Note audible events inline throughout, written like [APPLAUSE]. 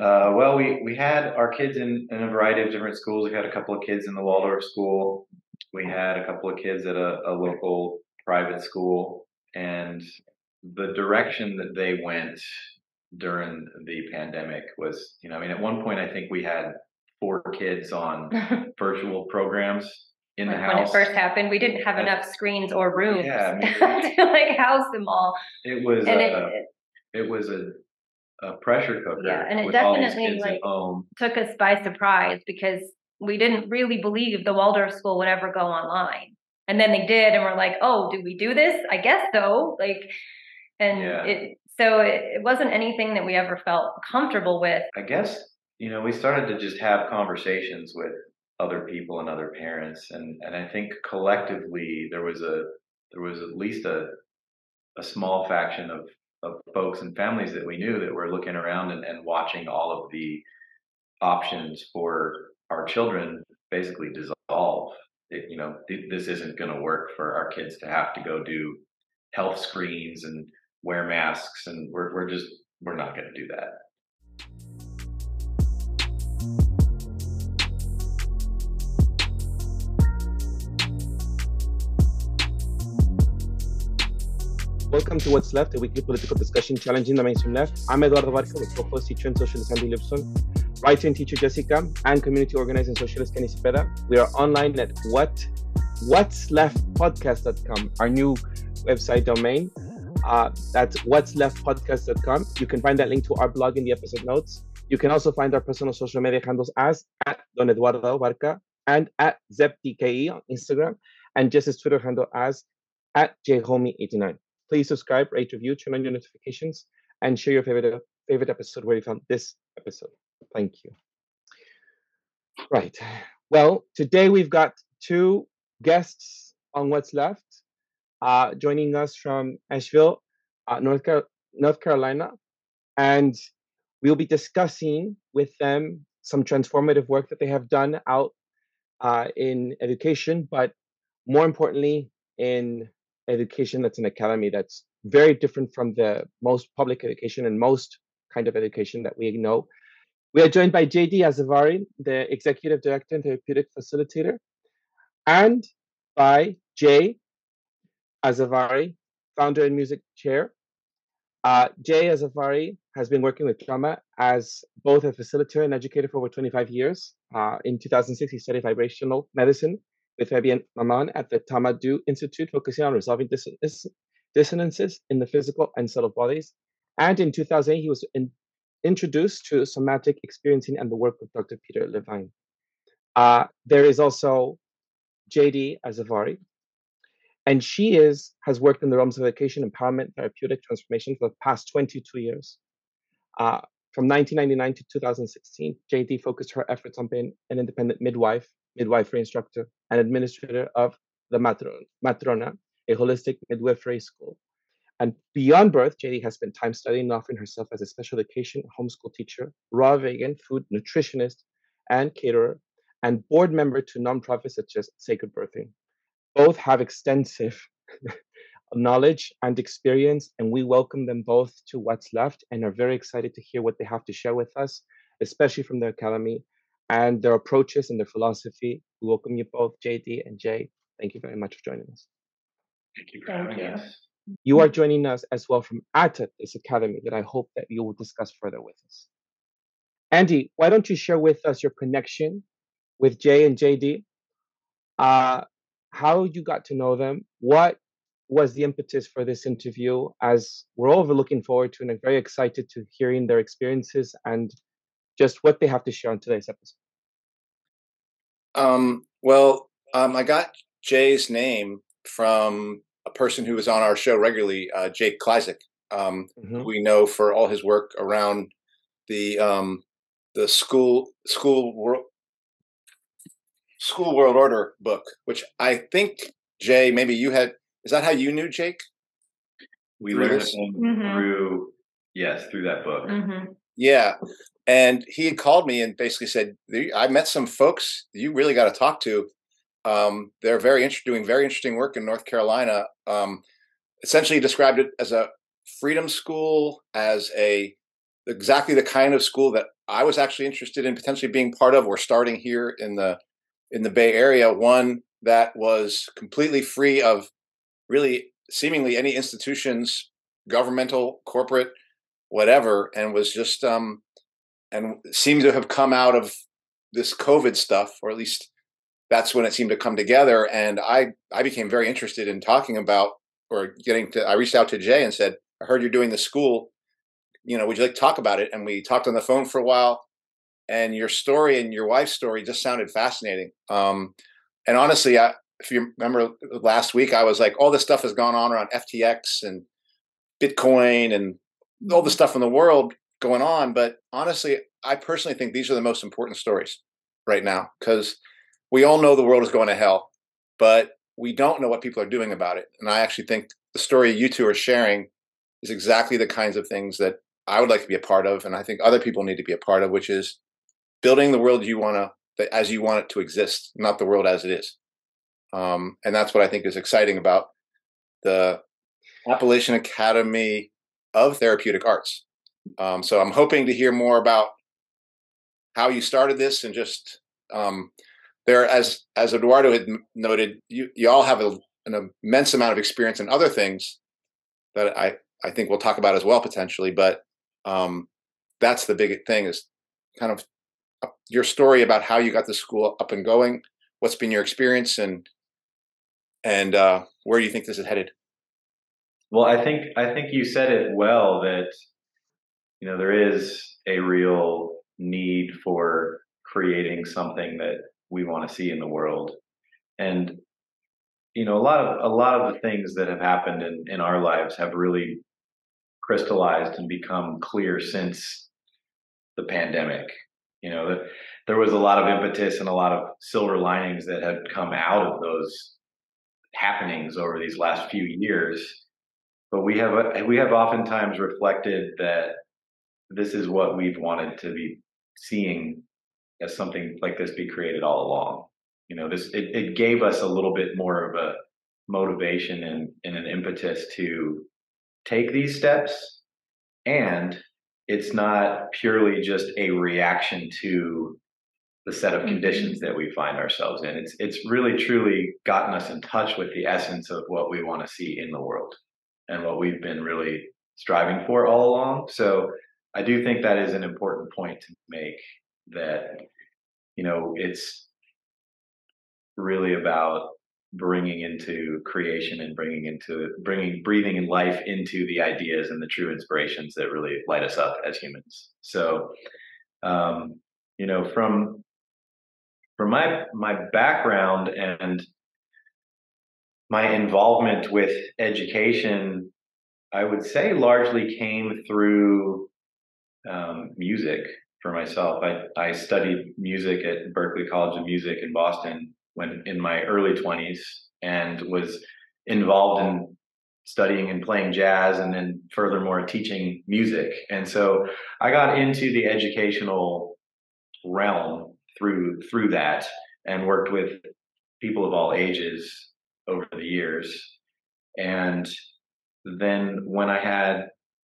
Uh, well, we we had our kids in, in a variety of different schools. We had a couple of kids in the Waldorf school. We had a couple of kids at a, a local private school, and the direction that they went during the pandemic was, you know, I mean, at one point I think we had four kids on [LAUGHS] virtual programs in Like the house. when it first happened, we didn't have enough screens or rooms yeah, I [LAUGHS] mean, to like house them all. It was And uh, it, it was a a pressure cooker Yeah, and it with all these definitely, like, took us by surprise because we didn't really believe the Waldorf school would ever go online. And then they did, and we're like, oh, do we do this? I guess so. Like, and Yeah. it, so it, it wasn't anything that we ever felt comfortable with. I guess you know we started to just have conversations with other people and other parents, and and I think collectively there was a there was at least a a small faction of of folks and families that we knew that were looking around and, and watching all of the options for our children basically dissolve. It, you know, th- this isn't going to work for our kids to have to go do health screens and wear masks, and we're we're just we're not going to do that. Welcome to What's Left, a weekly political discussion challenging the mainstream left. I'm Eduardo Barca with co-host teacher and socialist Andy Lipson, writer and teacher Jessica, and community organizer and socialist Kenny Cepeda. We are online at what what's left podcast.com, our new website domain. Uh, that's what's left podcast.com. You can find that link to our blog in the episode notes. You can also find our personal social media handles as at Don Eduardo Barca and at ZepDKE on Instagram, and Jess's Twitter handle as at jhomie89 please subscribe, rate, review, turn on your notifications, and share your favorite favorite episode where you found this episode. Thank you. Right. Well, today we've got two guests on What's Left. Uh, joining us from Asheville, uh, North, Car- North Carolina, and we'll be discussing with them some transformative work that they have done out uh, in education, but more importantly, in education that's an academy that's very different from the most public education and most kind of education that we know. We are joined by JD Azavari, the Executive Director and Therapeutic Facilitator, and by Jay Azavari, Founder and Music Chair. Uh, Jay Azavari has been working with trauma as both a facilitator and educator for over 25 years. Uh, in 2006, he studied vibrational medicine with Fabien Maman at the Tama-Do Institute, focusing on resolving dis- dissonances in the physical and subtle bodies. And in 2008, he was in- introduced to somatic experiencing and the work of Dr. Peter Levine. Uh, there is also JD Azavari, and she is has worked in the realms of education, empowerment, therapeutic transformation for the past 22 years. Uh, from 1999 to 2016, JD focused her efforts on being an independent midwife, midwifery instructor, and administrator of the Matron, Matrona, a holistic midwifery school. And beyond birth, JD has spent time studying and offering herself as a special education homeschool teacher, raw vegan food nutritionist, and caterer, and board member to nonprofits such as Sacred Birthing. Both have extensive [LAUGHS] knowledge and experience, and we welcome them both to What's Left and are very excited to hear what they have to share with us, especially from the Academy and their approaches and their philosophy. We welcome you both, JD and Jay. Thank you very much for joining us. Thank you for Thank having you. us. You are joining us as well from ATA, this academy that I hope that you will discuss further with us. Andy, why don't you share with us your connection with Jay and JD? Uh, how you got to know them? What was the impetus for this interview? As we're all looking forward to and are very excited to hearing their experiences and just what they have to share on today's episode. Um, well, um, I got Jay's name from a person who was on our show regularly, uh, Jake Kleisik. Um, Mhm. we know for all his work around the um, the school school world school world order book, which I think Jay, maybe you had. Is that how you knew Jake? We learned this? him Mhm. through yes through that book. hmm Yeah. And he had called me and basically said, I met some folks you really got to talk to. Um, they're very inter- doing very interesting work in North Carolina. Um, essentially, described it as a freedom school, as a exactly the kind of school that I was actually interested in potentially being part of. We're starting here in the in the Bay Area, one that was completely free of really seemingly any institutions, governmental, corporate, whatever, and was just um, and seemed to have come out of this COVID stuff, or at least that's when it seemed to come together. And I I became very interested in talking about or getting to. I reached out to Jay and said, "I heard you're doing the school. You know, would you like to talk about it?" And we talked on the phone for a while. And your story and your wife's story just sounded fascinating. Um, and honestly, I, if you remember last week, I was like, all this stuff has gone on around FTX and Bitcoin and all the stuff in the world going on. But honestly, I personally think these are the most important stories right now because we all know the world is going to hell, but we don't know what people are doing about it. And I actually think the story you two are sharing is exactly the kinds of things that I would like to be a part of, and I think other people need to be a part of, which is building the world you want to, as you want it to exist, not the world as it is. Um, and that's what I think is exciting about the Appalachian Academy of Therapeutic Arts. Um, so I'm hoping to hear more about how you started this and just um, there, as as Eduardo had noted, you you all have a, an immense amount of experience in other things that I I think we'll talk about as well potentially. But um, that's the big thing is kind of uh, your story about how you got the school up and going. What's been your experience and and uh, where do you think this is headed? Well, I think I think you said it well that you know there is a real need for creating something that we want to see in the world. And you know, a lot of a lot of the things that have happened in, in our lives have really crystallized and become clear since the pandemic. You know, that there was a lot of impetus and a lot of silver linings that had come out of those happenings over these last few years. But we have we have oftentimes reflected that this is what we've wanted to be seeing as something like this be created all along. You know, this it, it gave us a little bit more of a motivation and, and an impetus to take these steps. And it's not purely just a reaction to the set of conditions mm-hmm. that we find ourselves in. It's it's really truly gotten us in touch with the essence of what we want to see in the world and what we've been really striving for all along. So I do think that is an important point to make that you know it's really about bringing into creation and bringing into bringing breathing and life into the ideas and the true inspirations that really light us up as humans so um, you know from from my my background and my involvement with education i would say largely came through um, music for myself. I, I studied music at Berklee College of Music in Boston when in my early 20s and was involved in studying and playing jazz and then furthermore teaching music. And so I got into the educational realm through through that and worked with people of all ages over the years. And then when I had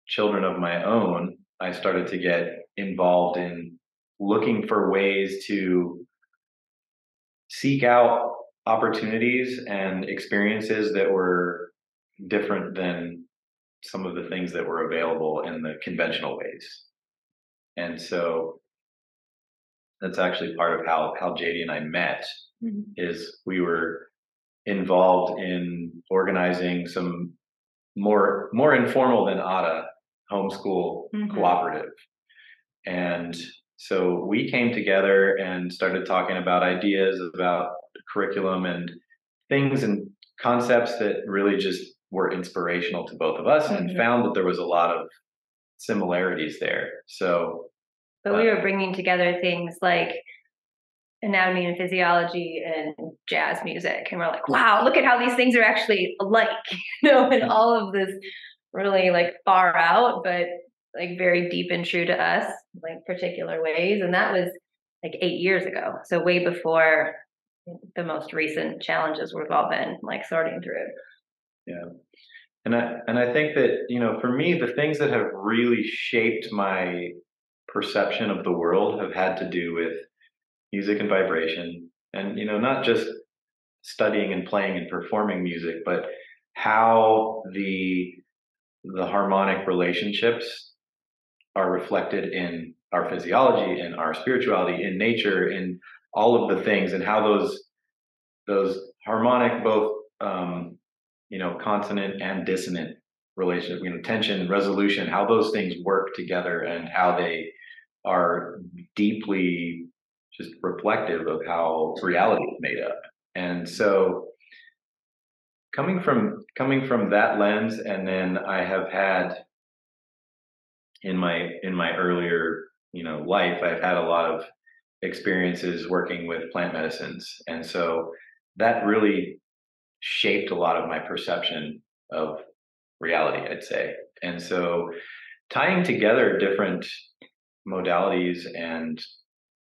children of my own, I started to get involved in looking for ways to seek out opportunities and experiences that were different than some of the things that were available in the conventional ways. And so that's actually part of how how JD and I met mm-hmm. is we were involved in organizing some more more informal than ADA homeschool mm-hmm. cooperative and so we came together and started talking about ideas about curriculum and things and concepts that really just were inspirational to both of us mm-hmm. and found that there was a lot of similarities there. So but we uh, were bringing together things like anatomy and physiology and jazz music and we're like wow look at how these things are actually alike [LAUGHS] you know and mm. all of this really like far out but like very deep and true to us, like particular ways. And that was like eight years ago. So way before the most recent challenges we've all been like sorting through. Yeah. And I and I think that you know, for me, the things that have really shaped my perception of the world have had to do with music and vibration, and you know, not just studying and playing and performing music, but how the the harmonic relationships are reflected in our physiology, in our spirituality, in nature, in all of the things, and how those those harmonic, both um, you know, consonant and dissonant relationship, you know, tension, resolution, how those things work together, and how they are deeply just reflective of how reality is made up. And so coming from coming from that lens and then I have had in my in my earlier, you know, life, I've had a lot of experiences working with plant medicines. And so that really shaped a lot of my perception of reality, I'd say. And so tying together different modalities and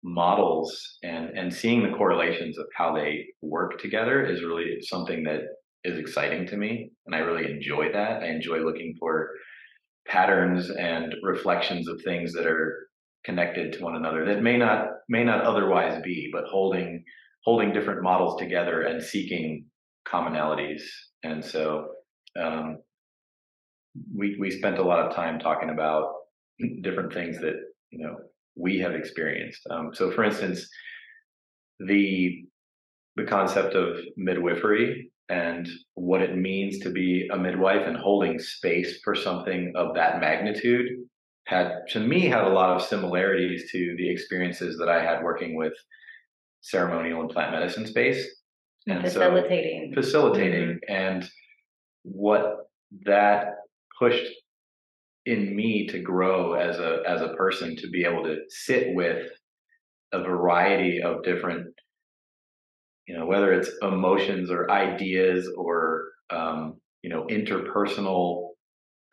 models and and seeing the correlations of how they work together is really something that is exciting to me and I really enjoy that. I enjoy looking for patterns and reflections of things that are connected to one another that may not may not otherwise be but holding holding different models together and seeking commonalities and so um, we we spent a lot of time talking about [CLEARS THROAT] different things that you know we have experienced. Um, so, for instance, the the concept of midwifery and what it means to be a midwife and holding space for something of that magnitude had to me had a lot of similarities to the experiences that I had working with ceremonial and plant medicine space and facilitating so facilitating mm-hmm. and what that pushed in me to grow as a as a person to be able to sit with a variety of different you know whether it's emotions or ideas or um, you know interpersonal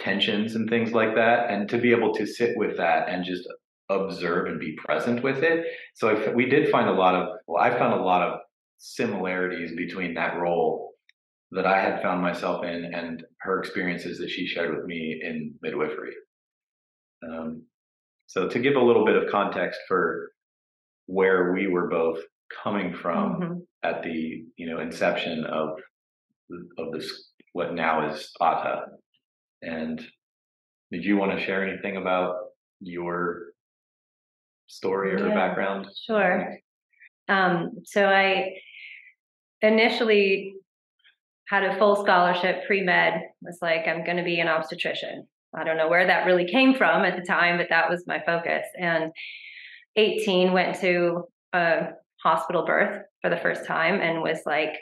tensions and things like that and to be able to sit with that and just observe and be present with it. So if we did find a lot of well i found a lot of similarities between that role that I had found myself in and her experiences that she shared with me in midwifery. Um, so to give a little bit of context for where we were both coming from mm-hmm. at the you know inception of of this what now is Ata. And did you want to share anything about your story or yeah, background? Sure. Um, so I initially had a full scholarship pre-med was like i'm going to be an obstetrician. I don't know where that really came from at the time but that was my focus. And 18 went to a hospital birth for the first time and was like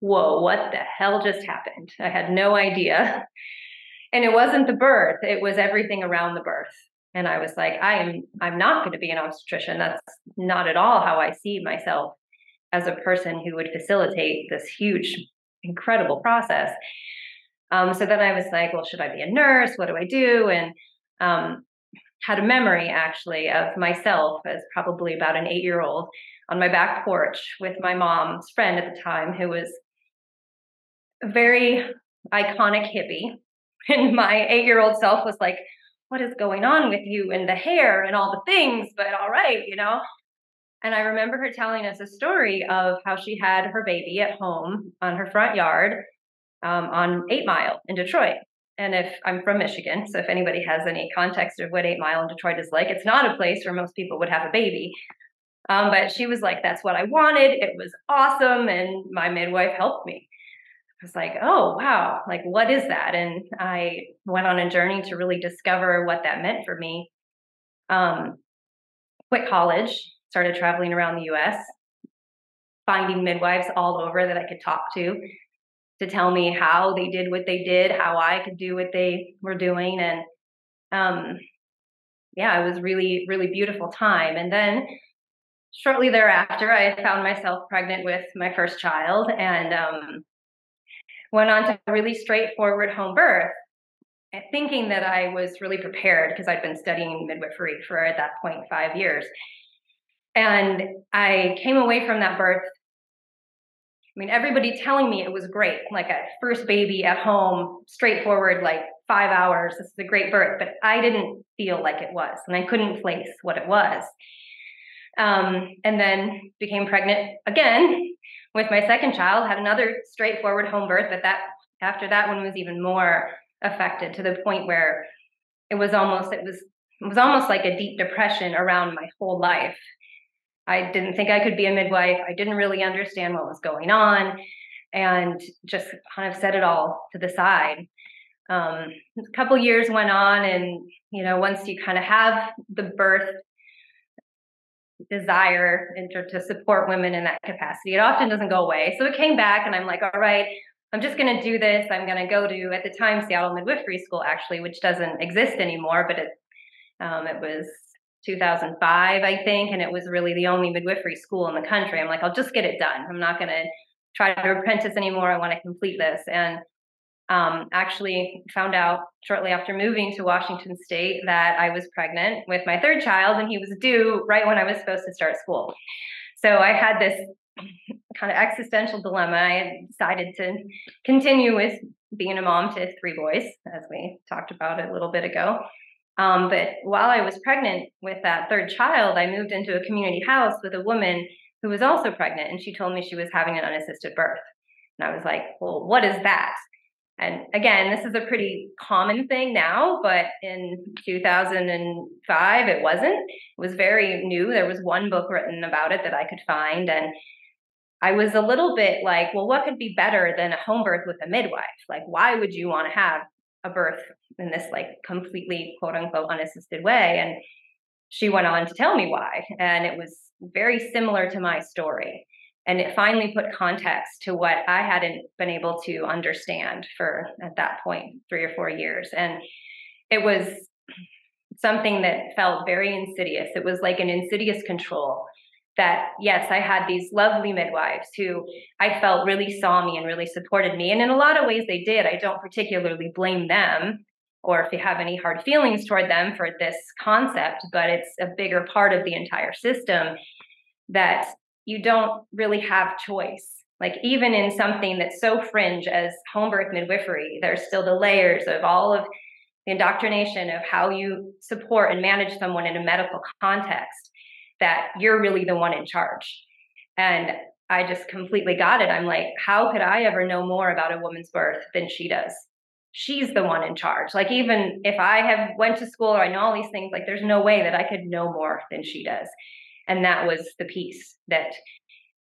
whoa what the hell just happened? I had no idea. And it wasn't the birth it was everything around the birth. And i was like i am i'm not going to be an obstetrician. That's not at all how i see myself as a person who would facilitate this huge incredible process. Um, so then I was like, well, should I be a nurse? What do I do? And um, had a memory actually of myself as probably about an eight year old on my back porch with my mom's friend at the time, who was a very iconic hippie. [LAUGHS] And my eight year old self was like, what is going on with you and the hair and all the things? But all right, you know. And I remember her telling us a story of how she had her baby at home on her front yard um, on Eight Mile in Detroit. And if I'm from Michigan, so if anybody has any context of what Eight Mile in Detroit is like, it's not a place where most people would have a baby. Um, but she was like, that's what I wanted. It was awesome. And my midwife helped me. I was like, oh, wow, like what is that? And I went on a journey to really discover what that meant for me. Um, quit college, started traveling around the US, finding midwives all over that I could talk to to tell me how they did what they did, how I could do what they were doing. And um, yeah, it was really, really beautiful time. And then shortly thereafter, I found myself pregnant with my first child and um, went on to a really straightforward home birth, thinking that I was really prepared because I'd been studying midwifery for at that point five years. And I came away from that birth I mean, everybody telling me it was great, like a first baby at home, straightforward, like five hours. This is a great birth, but I didn't feel like it was, and I couldn't place what it was. Um, and then became pregnant again with my second child. Had another straightforward home birth, but that after that one was even more affected to the point where it was almost it was it was almost like a deep depression around my whole life I didn't think I could be a midwife. I didn't really understand what was going on and just kind of set it all to the side. Um, a couple years went on, and you know, once you kind of have the birth desire and to, support women in that capacity, it often doesn't go away. So it came back, and I'm like, all right, I'm just going to do this. I'm going to go to at the time Seattle Midwifery School, actually, which doesn't exist anymore, but it um, it was 2005, I think, and it was really the only midwifery school in the country. I'm like, I'll just get it done. I'm not going to try to apprentice anymore. I want to complete this. And um, actually found out shortly after moving to Washington State that I was pregnant with my third child, and he was due right when I was supposed to start school. So I had this kind of existential dilemma. I decided to continue with being a mom to three boys, as we talked about a little bit ago. Um, but while I was pregnant with that third child, I moved into a community house with a woman who was also pregnant, and she told me she was having an unassisted birth. And I was like, well, what is that? And again, this is a pretty common thing now, but in 2005, it wasn't. It was very new. There was one book written about it that I could find. And I was a little bit like, well, what could be better than a home birth with a midwife? Like, why would you want to have a birth in this like completely quote unquote unassisted way and she went on to tell me why and it was very similar to my story and it finally put context to what i hadn't been able to understand for at that point 3 or 4 years and it was something that felt very insidious. It was like an insidious control that yes, I had these lovely midwives who I felt really saw me and really supported me. And in a lot of ways, they did. I don't particularly blame them or if you have any hard feelings toward them for this concept, but it's a bigger part of the entire system that you don't really have choice. Like, even in something that's so fringe as home birth midwifery, there's still the layers of all of the indoctrination of how you support and manage someone in a medical context that you're really the one in charge. And I just completely got it. I'm like, how could I ever know more about a woman's birth than she does? She's the one in charge. Like even if I have went to school or I know all these things, like there's no way that I could know more than she does. And that was the piece that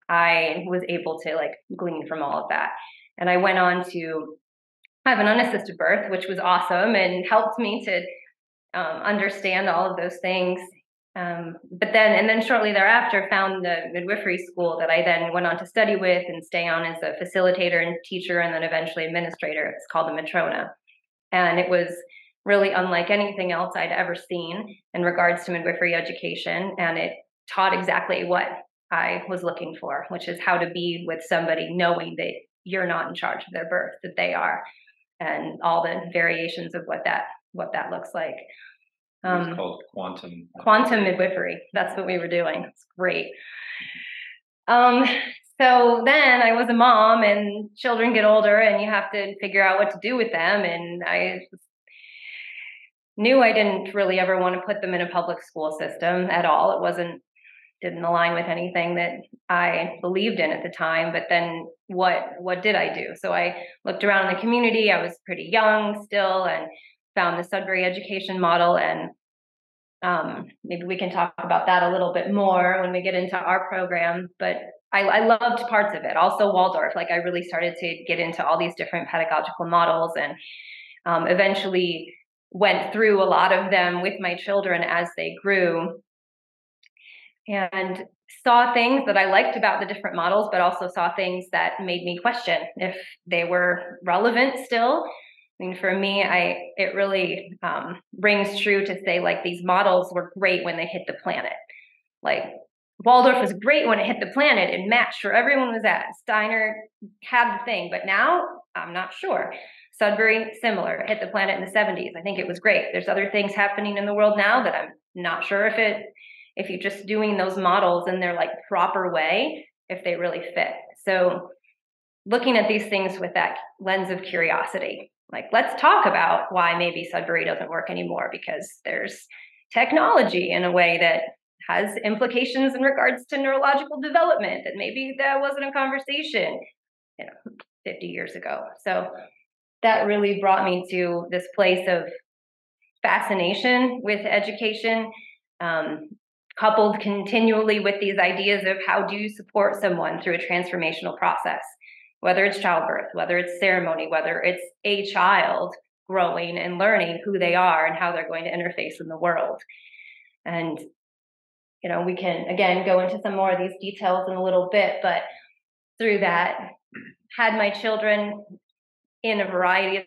I was able to like glean from all of that. And I went on to have an unassisted birth, which was awesome and helped me to um, understand all of those things um, but then, and then shortly thereafter, found the midwifery school that I then went on to study with and stay on as a facilitator and teacher, and then eventually administrator. It's called the Matrona, and it was really unlike anything else I'd ever seen in regards to midwifery education, and it taught exactly what I was looking for, which is how to be with somebody knowing that you're not in charge of their birth, that they are, and all the variations of what that what that looks like. It's Um, called quantum. quantum midwifery. That's what we were doing. It's great. Um, so then I was a mom, and children get older, and you have to figure out what to do with them. And I knew I didn't really ever want to put them in a public school system at all. It wasn't didn't align with anything that I believed in at the time. But then what what did I do? So I looked around in the community. I was pretty young still, and found the Sudbury education model and um, maybe we can talk about that a little bit more when we get into our program. But I, I loved parts of it. Also Waldorf, like I really started to get into all these different pedagogical models and um, eventually went through a lot of them with my children as they grew and saw things that I liked about the different models, but also saw things that made me question if they were relevant still I mean, for me, I it really um, rings true to say like these models were great when they hit the planet. Like Waldorf was great when it hit the planet and matched where everyone was at. Steiner had the thing, but now I'm not sure. Sudbury, similar, hit the planet in the 70s. I think it was great. There's other things happening in the world now that I'm not sure if it, if you're just doing those models in their like proper way, if they really fit. So looking at these things with that lens of curiosity. Like, let's talk about why maybe Sudbury doesn't work anymore because there's technology in a way that has implications in regards to neurological development that maybe that wasn't a conversation you know 50 years ago. So that really brought me to this place of fascination with education um, coupled continually with these ideas of how do you support someone through a transformational process whether it's childbirth whether it's ceremony whether it's a child growing and learning who they are and how they're going to interface in the world and you know, we can again go into some more of these details in a little bit, but through that, had my children in a variety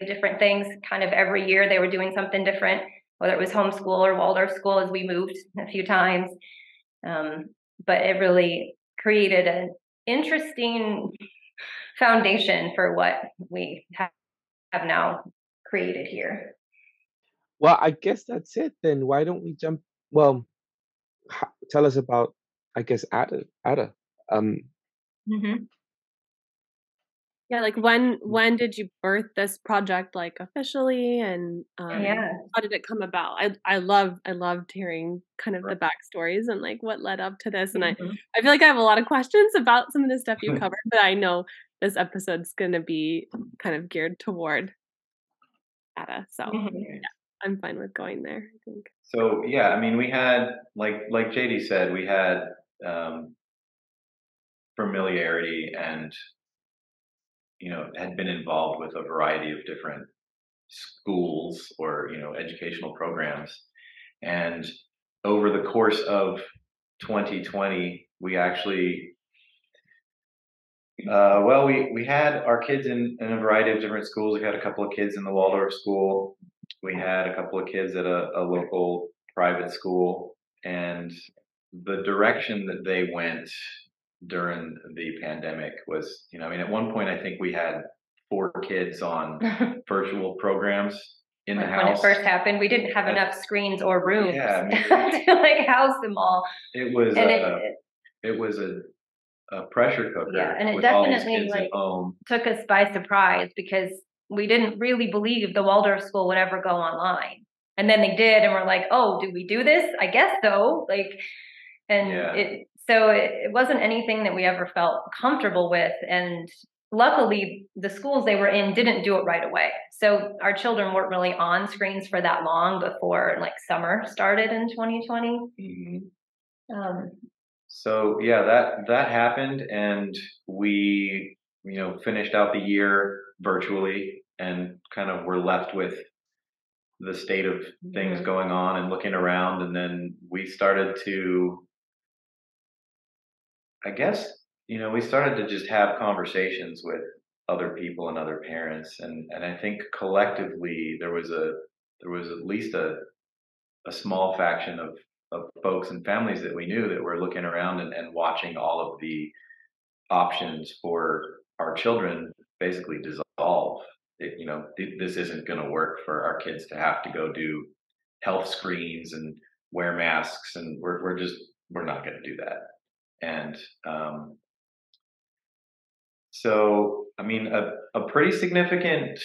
of different things. Kind of every year they were doing something different, whether it was homeschool or Waldorf school as we moved a few times. Um, but it really created an interesting foundation for what we have now created here. Well, I guess that's it then. Why don't we jump? Well, tell us about, I guess, Ada. Ada. Um, Mm-hmm. Yeah, like when when did you birth this project like officially and um Yeah. how did it come about? I I love I loved hearing kind of Right. the backstories and like what led up to this and I Mhm. I feel like I have a lot of questions about some of the stuff you [LAUGHS] covered, but I know this episode's going to be kind of geared toward Ada. So, Mhm. I'm fine with going there, I think. So yeah, I mean, we had like like JD said, we had um, familiarity and you know had been involved with a variety of different schools or you know educational programs, and over the course of 2020, we actually. Uh, well, we, we had our kids in, in a variety of different schools. We had a couple of kids in the Waldorf school. We had a couple of kids at a, a local private school and the direction that they went during the pandemic was you know i mean at one point i think we had four kids on [LAUGHS] virtual programs in the when it first happened, we didn't have Uh, enough screens or rooms yeah, I mean, [LAUGHS] to like house them all. it was And a, it, it was a, a pressure cooker Yeah, and it with all these definitely, like, took us by surprise because we didn't really believe the Waldorf school would ever go online. And then they did, and we're like, oh, do we do this? I guess so. Like, and Yeah. it, so it, it wasn't anything that we ever felt comfortable with. And luckily, the schools they were in didn't do it right away. So our children weren't really on screens for that long before like summer started in 2020. Mhm. Um, So yeah, that that happened, and we you know finished out the year virtually, and kind of were left with the state of things Mhm. going on and looking around, and then we started to, I guess you know we started to just have conversations with other people and other parents, and and I think collectively there was a there was at least a a small faction of of folks and families that we knew that were looking around and, and watching all of the options for our children basically dissolve. It, you know, th- this isn't going to work for our kids to have to go do health screens and wear masks, and we're we're just we're not going to do that. And um, so, I mean, a, a pretty significant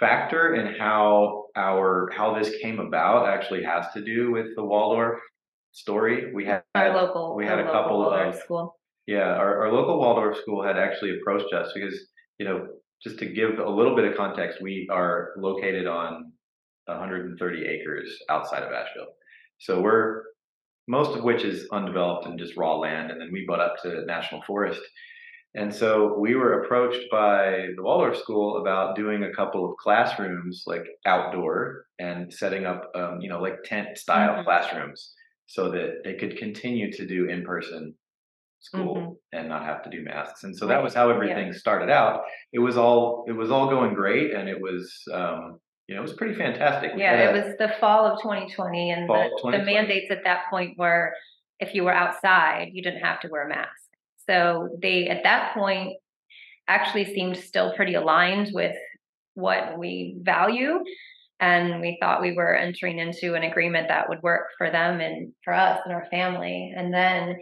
factor in how our how this came about actually has to do with the Waldorf story. We had our local, we had a local couple Waldorf of- school. yeah, our, our local Waldorf school had actually approached us because, you know, just to give a little bit of context, we are located on 130 acres outside of Asheville. So we're most of which is undeveloped and just raw land, and then we butt up to national forest. And so we were approached by the Waldorf School about doing a couple of classrooms, like outdoor, and setting up, um, you know, like tent style Mhm. classrooms, so that they could continue to do in person school Mhm. and not have to do masks. And so that was how yeah. everything started out. It was all it was all going great, and it was um, know it was pretty fantastic. We Yeah, had it was the fall of 2020, and Fall the, of the 2020. mandates at that point were if you were outside, you didn't have to wear a mask. So they, at that point, actually seemed still pretty aligned with what we value. And we thought we were entering into an agreement that would work for them and for us and our family. And then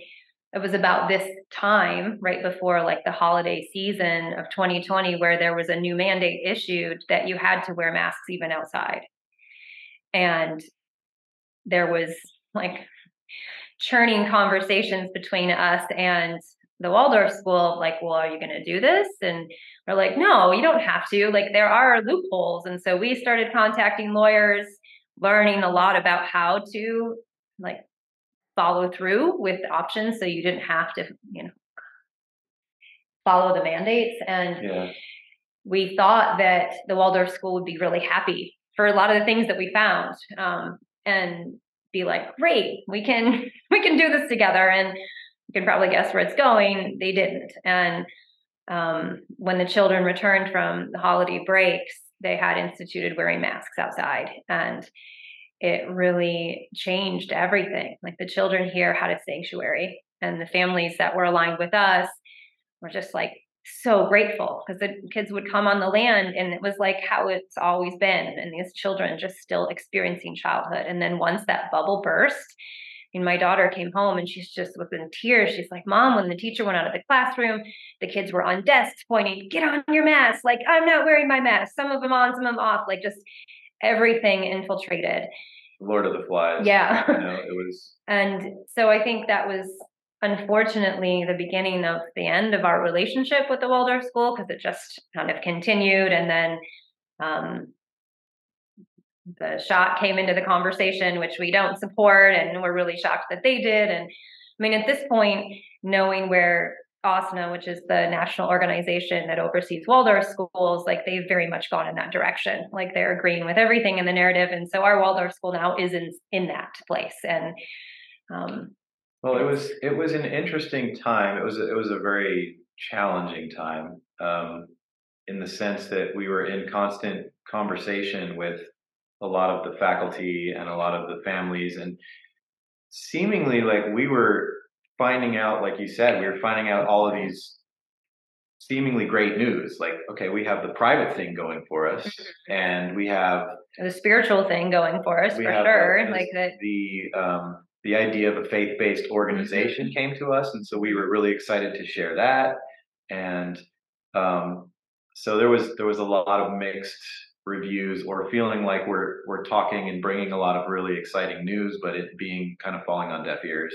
it was about this time, right before like the holiday season of 2020, where there was a new mandate issued that you had to wear masks even outside. And there was like churning conversations between us and the Waldorf school, like, well, are you going to do this? And we're like, no, you don't have to. Like, there are loopholes. And so we started contacting lawyers, learning a lot about how to like follow through with options so you didn't have to, you know, follow the mandates. And Yeah. we thought that the Waldorf school would be really happy for a lot of the things that we found um, and be like, great, we can [LAUGHS] we can do this together. And you can probably guess where it's going. They didn't. And um, when the children returned from the holiday breaks, they had instituted wearing masks outside. And it really changed everything. Like the children here had a sanctuary, and the families that were aligned with us were just like so grateful because the kids would come on the land and it was like how it's always been and these children just still experiencing childhood and then once that bubble burst and my daughter came home and she's just was in tears she's like mom when the teacher went out of the classroom the kids were on desks pointing get on your mask like i'm not wearing my mask some of them on some of them off like just everything infiltrated Lord of the Flies. Yeah. You know, [LAUGHS] it was and so I think that was unfortunately the beginning of the end of our relationship with the Waldorf school because it just kind of continued and then um, the shot came into the conversation, which we don't support, and we're really shocked that they did. And I mean, at this point, knowing where AWSNA, which is the national organization that oversees Waldorf schools, like they've very much gone in that direction. Like they're agreeing with everything in the narrative, and so our Waldorf school now is in in that place. And um, Well, it was it was an interesting time. It was it was a very challenging time um, in the sense that we were in constant conversation with a lot of the faculty and a lot of the families, and seemingly like we were finding out, like you said, we were finding out all of these seemingly great news. Like, okay, we have the private thing going for us, and we have the spiritual thing going for us for sure. the- like that. the um, the idea of a faith-based organization came to us, and so we were really excited to share that. And um, so there was there was a lot of mixed reviews, or feeling like we're we're talking and bringing a lot of really exciting news, but it being kind of falling on deaf ears.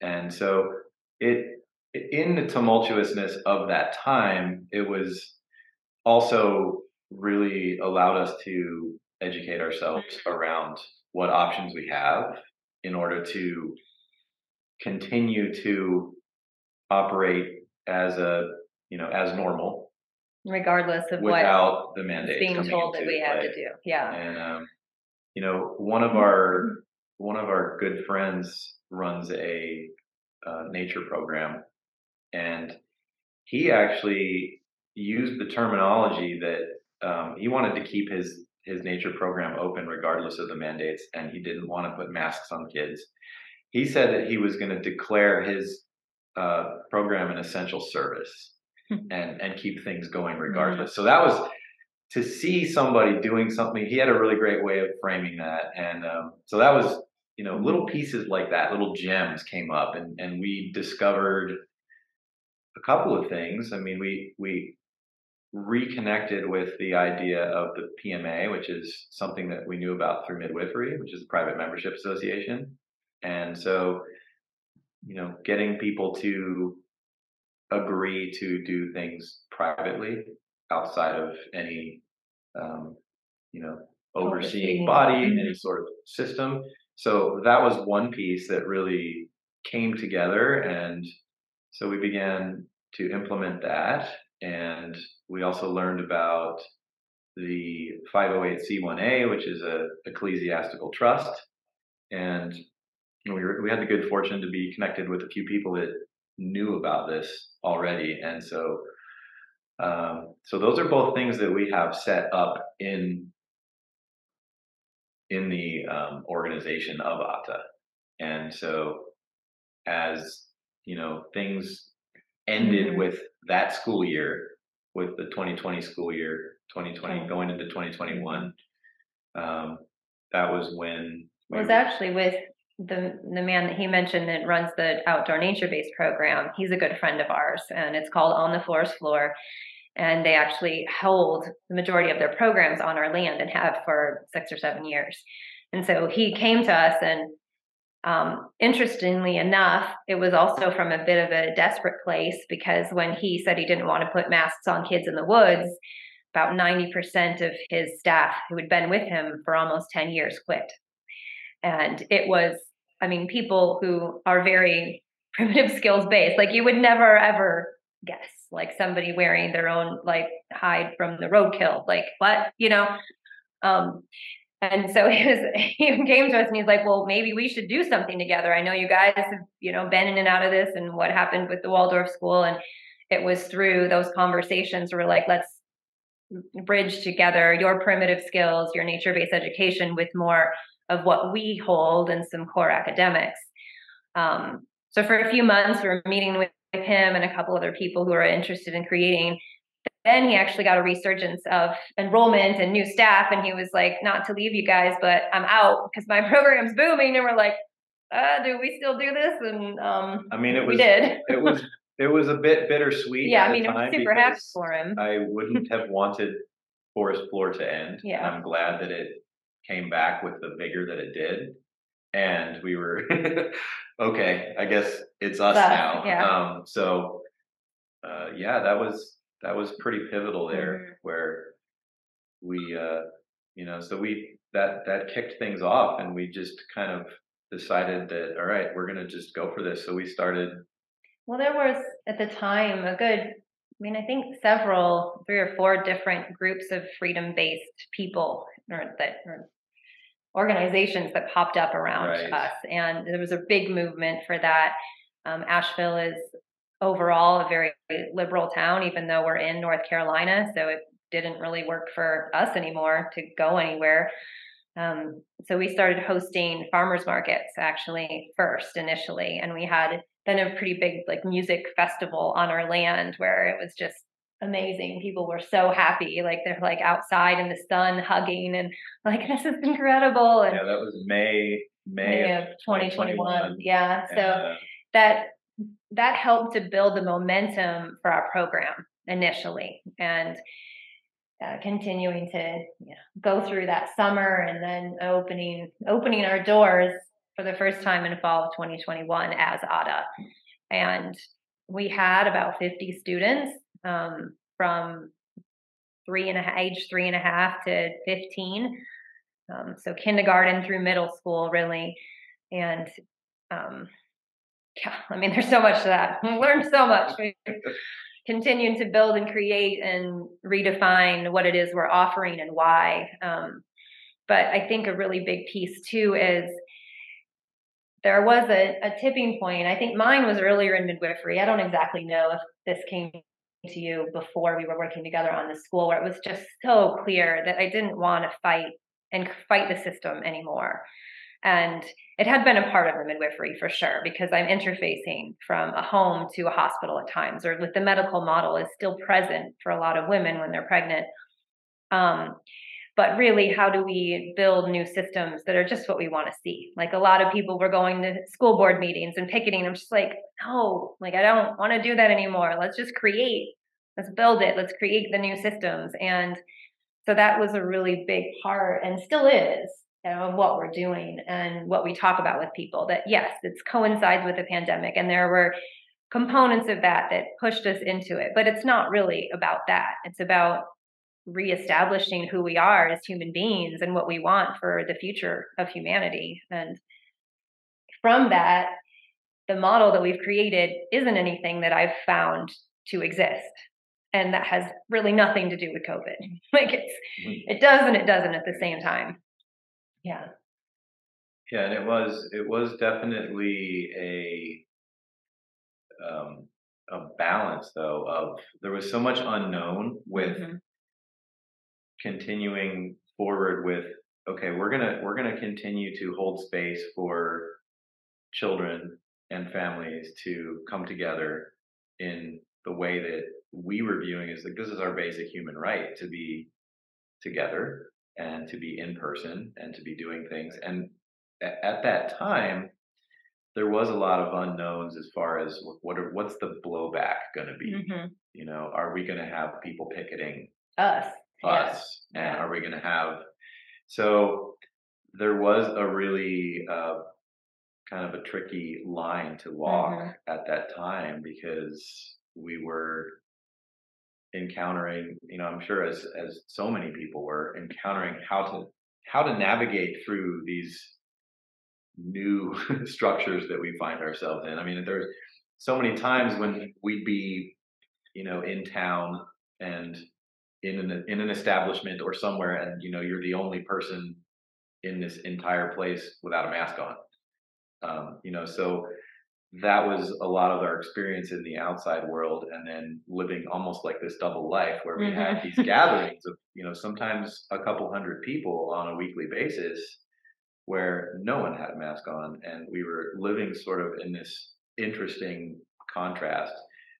And so it in the tumultuousness of that time, it was also really allowed us to educate ourselves around what options we have in order to continue to operate as a you know as normal regardless of what without the is mandates being told that we have play. to do. Yeah. And um, you know, one of our one of our good friends runs a uh, nature program, and he actually used the terminology that um, he wanted to keep his his nature program open regardless of the mandates, and he didn't want to put masks on kids. He said that he was going to declare his uh, program an essential service and and keep things going regardless. So that was to see somebody doing something. He had a really great way of framing that, and um, so that was you know little pieces like that, little gems came up, and and we discovered a couple of things. I mean, we we reconnected with the idea of the PMA, which is something that we knew about through midwifery, which is a private membership association, and so you know getting people to agree to do things privately outside of any um, you know overseeing body Mhm. any sort of system so that was one piece that really came together and so we began to implement that and we also learned about the 508c1a which is a ecclesiastical trust and we, were, we had the good fortune to be connected with a few people that knew about this already and so um, so those are both things that we have set up in in the um, organization of ATA. And so as you know, things ended Mhm. with that school year, with the 2020 school year, 2020 Okay. going into 2021. Um, that was when It was actually with the the man that he mentioned that runs the outdoor nature based program, he's a good friend of ours, and it's called On the Forest Floor. And they actually hold the majority of their programs on our land and have for six or seven years. And so he came to us, and um, interestingly enough, it was also from a bit of a desperate place because when he said he didn't want to put masks on kids in the woods, about 90% of his staff who had been with him for almost 10 years quit. And it was, I mean, people who are very [LAUGHS] primitive skills based, like you would never ever guess, like somebody wearing their own like hide from the roadkill, like what, you know? Um, and so [LAUGHS] he was he came to us and he's like, well, maybe we should do something together. I know you guys have, you know, been in and out of this and what happened with the Waldorf school. And it was through those conversations where like, let's bridge together your primitive skills, your nature-based education with more of what we hold and some core academics. Um, so for a few months, we were meeting with him and a couple other people who are interested in creating. Then he actually got a resurgence of enrollment and new staff, and he was like, "Not to leave you guys, but I'm out because my [LAUGHS] program's booming." And we're like, uh, "Do we still do this?" And um, I mean, it we was did. [LAUGHS] it was it was a bit bittersweet. yeah, at I mean, I'm super happy for him. I wouldn't have wanted Forest Floor to end. Yeah. And I'm glad that it came back with the vigor that it did. And we were [LAUGHS] okay, I guess it's us us, now. yeah. Um so uh yeah, that was that was pretty pivotal there Mhm. where we uh you know, so we that that kicked things off and we just kind of decided that all right, we're gonna just go for this. So we started Well, there was at the time a good, I mean, I think several, three or four different groups of freedom based people or that or organizations that popped up around Right. us. And there was a big movement for that. Um, Asheville is overall a very liberal town, even though we're in North Carolina. So it didn't really work for us anymore to go anywhere. Um, so we started hosting farmers markets actually first initially, and we had then a pretty big like music festival on our land where it was just amazing. People were so happy, like they're like outside in the sun hugging and like [LAUGHS] this is incredible. And yeah, that was May May, May of of 2021, 2021. yeah. So uh, that that helped to build the momentum for our program initially and uh, continuing to you know, go through that summer and then opening opening our doors for the first time in fall of 2021 as ADA. And we had about 50 students um, from three and a half, age three and a half to 15. Um, so kindergarten through middle school, really. And um, yeah, [LAUGHS] I mean, there's so much to that. [LAUGHS] We learned so much. We continuing to build and create and redefine what it is we're offering and why. Um, but I think a really big piece too is there was a, a tipping point. I think mine was earlier in midwifery. I don't exactly know if this came to you before we were working together on the school where it was just so clear that I didn't want to fight and fight the system anymore. And it had been a part of the midwifery for sure, because I'm interfacing from a home to a hospital at times, or with the medical model is still present for a lot of women when they're pregnant. Um, but really, how do we build new systems that are just what we want to see? Like a lot of people were going to school board meetings and picketing. I'm just like, no, like I don't want to do that anymore. Let's just create, let's build it, let's create the new systems. And so that was a really big part and still is you know, of what we're doing and what we talk about with people that yes it coincides with the pandemic and there were components of that that pushed us into it but it's not really about that. It's about reestablishing who we are as human beings and what we want for the future of humanity. And from that the model that we've created isn't anything that i've found to exist and that has really nothing to do with covid. [LAUGHS] Like it's it does and it doesn't at the same time. Yeah. Yeah, and it was it was definitely a um a balance though of there was so much unknown with Mhm. continuing forward with okay, we're gonna we're gonna continue to hold space for children and families to come together in the way that we were viewing as like this is our basic human right to be together and to be in person and to be doing things and at, at that time, there was a lot of unknowns as far as what are, what's the blowback going to be. Mhm. You know, are we going to have people picketing Us. yeah. us, and are we going to have? So there was a really uh, kind of a tricky line to walk Mhm. at that time because we were encountering you know i'm sure as as so many people were encountering how to how to navigate through these new [LAUGHS] structures that we find ourselves in. I mean there's so many times when we'd be you know in town and in an in an establishment or somewhere and you know you're the only person in this entire place without a mask on. Um, you know so that was a lot of our experience in the outside world and then living almost like this double life where we had these [LAUGHS] gatherings of you know sometimes a couple hundred people on a weekly basis where no one had a mask on and we were living sort of in this interesting contrast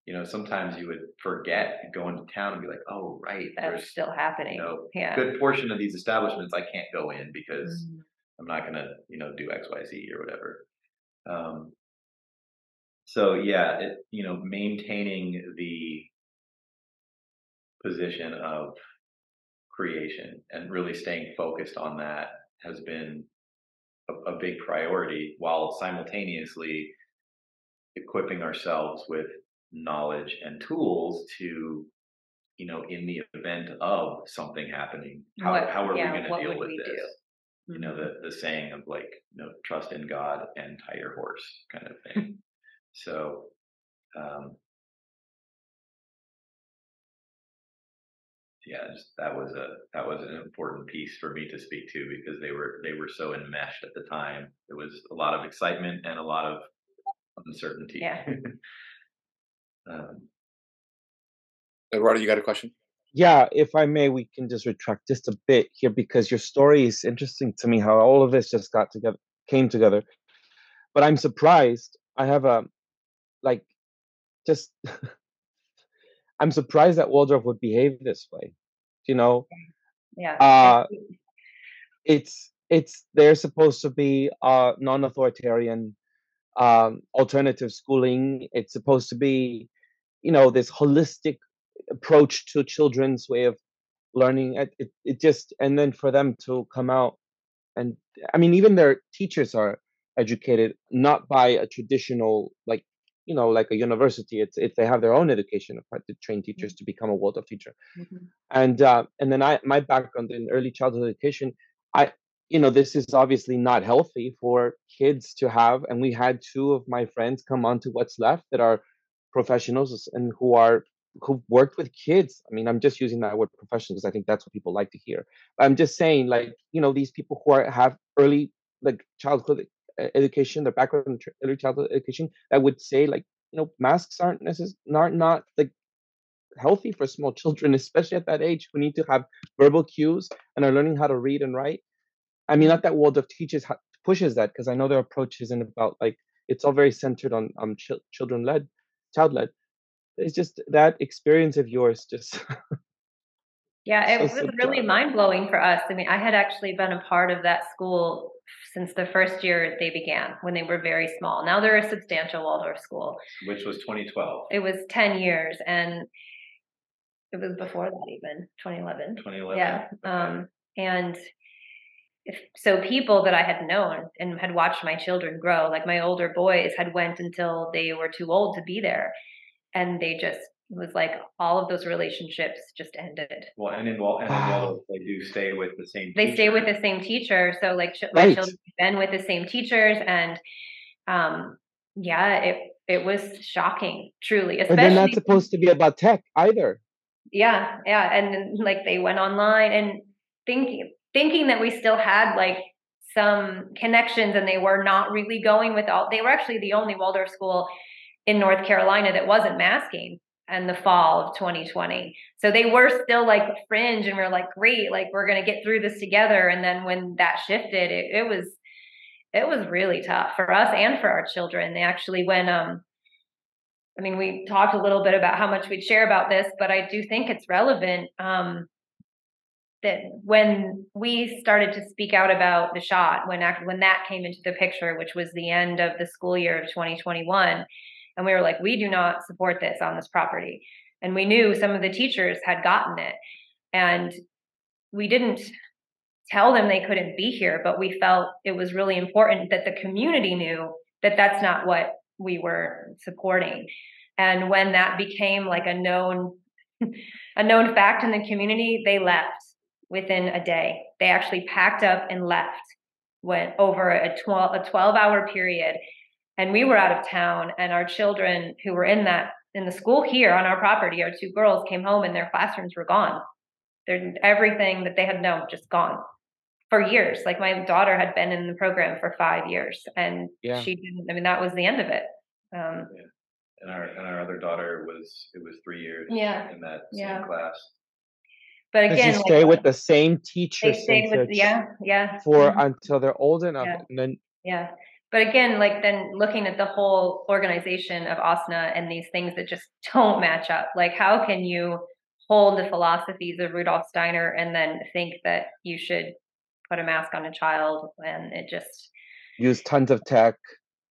you know sometimes you would forget and go into town and be like oh right That's still happening. know, yeah. a good portion of these establishments i can't go in because Mhm. I'm not gonna, you know, do X, Y, Z or whatever. Um, so yeah, it, you know, maintaining the position of creation and really staying focused on that has been a, a big priority while simultaneously equipping ourselves with knowledge and tools to you know in the event of something happening how, What- how are yeah, we going to deal with this do? you know mm-hmm. the the saying of like you know trust in god and tie your horse kind of thing [LAUGHS] so um yeah just, that was a that was an important piece for me to speak to because they were they were so enmeshed at the time there was a lot of excitement and a lot of uncertainty Yeah. [LAUGHS] um, Eduardo, you got a question? Yeah, if I may, we can just retract just a bit here because your story is interesting to me. How all of this just got together, came together. But I'm surprised. I have a like, just [LAUGHS] I'm surprised that Waldorf would behave this way. You know, Yeah. uh, it's it's they're supposed to be uh, non-authoritarian um, alternative schooling. It's supposed to be, you know, this holistic approach to children's way of learning. It, it, it just and then for them to come out and I mean, even their teachers are educated not by a traditional like you know like a university. It's it's they have their own education of to train teachers to become a Waldorf teacher Mhm. and uh, and then I my background in early childhood education, I you know this is obviously not healthy for kids to have, and we had two of my friends come onto What's Left that are professionals and who are who worked with kids. I mean, I'm just using that word professional because I think that's what people like to hear. I'm just saying, like you know, these people who are have early like childhood education, their background in early childhood education, that would say like you know masks aren't necess- not not like healthy for small [LAUGHS] children, especially at that age who need to have verbal cues and are learning how to read and write. I mean, not that Waldorf teaches how, pushes that because I know their approach isn't about like it's all very centered on um chil- children led, child led. It's just that experience of yours just [LAUGHS] Yeah, it So was really mind blowing for us. I mean, I had actually been a part of that school since the first year they began when they were very small. Now they're a substantial Waldorf school. which was 2012 It was 10 years and it was before that even, 2011. 2011 Yeah. Okay. Um, and if, so people that I had known and had watched my children grow, like my older boys had went until they were too old to be there. And they just it was like all of those relationships just ended. well and in Wal- and in Wow. Waldorf, they do stay with the same They stay with teacher. the same teacher. So like ch- my Right. children have been with the same teachers and um yeah, it it was shocking, truly. and they're not supposed to be about tech either. yeah, yeah. And like they went online and thinking thinking that we still had like some connections and they were not really going with all they were actually the only Waldorf school in North Carolina that wasn't masking in the fall of 2020. So they were still like fringe and we are like, great, like we're gonna get through this together. And then when that shifted, it, it was it was really tough for us and for our children. They actually when um I mean, we talked a little bit about how much we'd share about this, but I do think it's relevant. Um, that when we started to speak out about the shot, when act, when that came into the picture, which was the end of the school year of 2021, and we were like, we do not support this on this property. And we knew some of the teachers had gotten it, and we didn't tell them they couldn't be here, but we felt it was really important that the community knew that that's not what we were supporting. And when that became like a known a known fact in the community, they left within a day. They actually packed up and left went over a 12 a 12 hour period and we were out of town and our children who were in that in the school here on our property our two girls came home and their classrooms were gone They're, everything that they had known just gone for years like my daughter had been in the program for five years and Yeah. she didn't i mean that was the end of it um And our and our other daughter was it was three years Yeah, in that yeah. same class. but Does again she like, stay with the same teacher they stayed with yeah yeah for mhm. until they're old enough, Yeah. and then Yeah. But again, like then looking at the whole organization of AWSNA and these things that just [LAUGHS] don't match up. Like how can you hold the philosophies of Rudolf Steiner and then think that you should put a mask on a child and it just use tons of tech.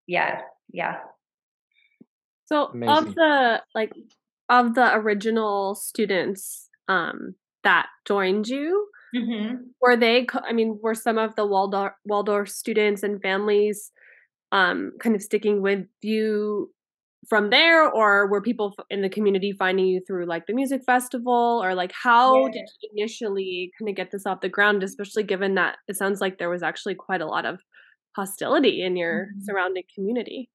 yeah, yeah. So of the like of the original students um that joined you, Mm-hmm. were they co- I mean, were some of the Waldorf Waldorf students and families um kind of sticking with you from there or were people in the community finding you through like the music festival or like how Yeah. did you initially kind of get this off the ground especially given that it sounds like there was actually quite a lot of hostility in your Mhm. surrounding community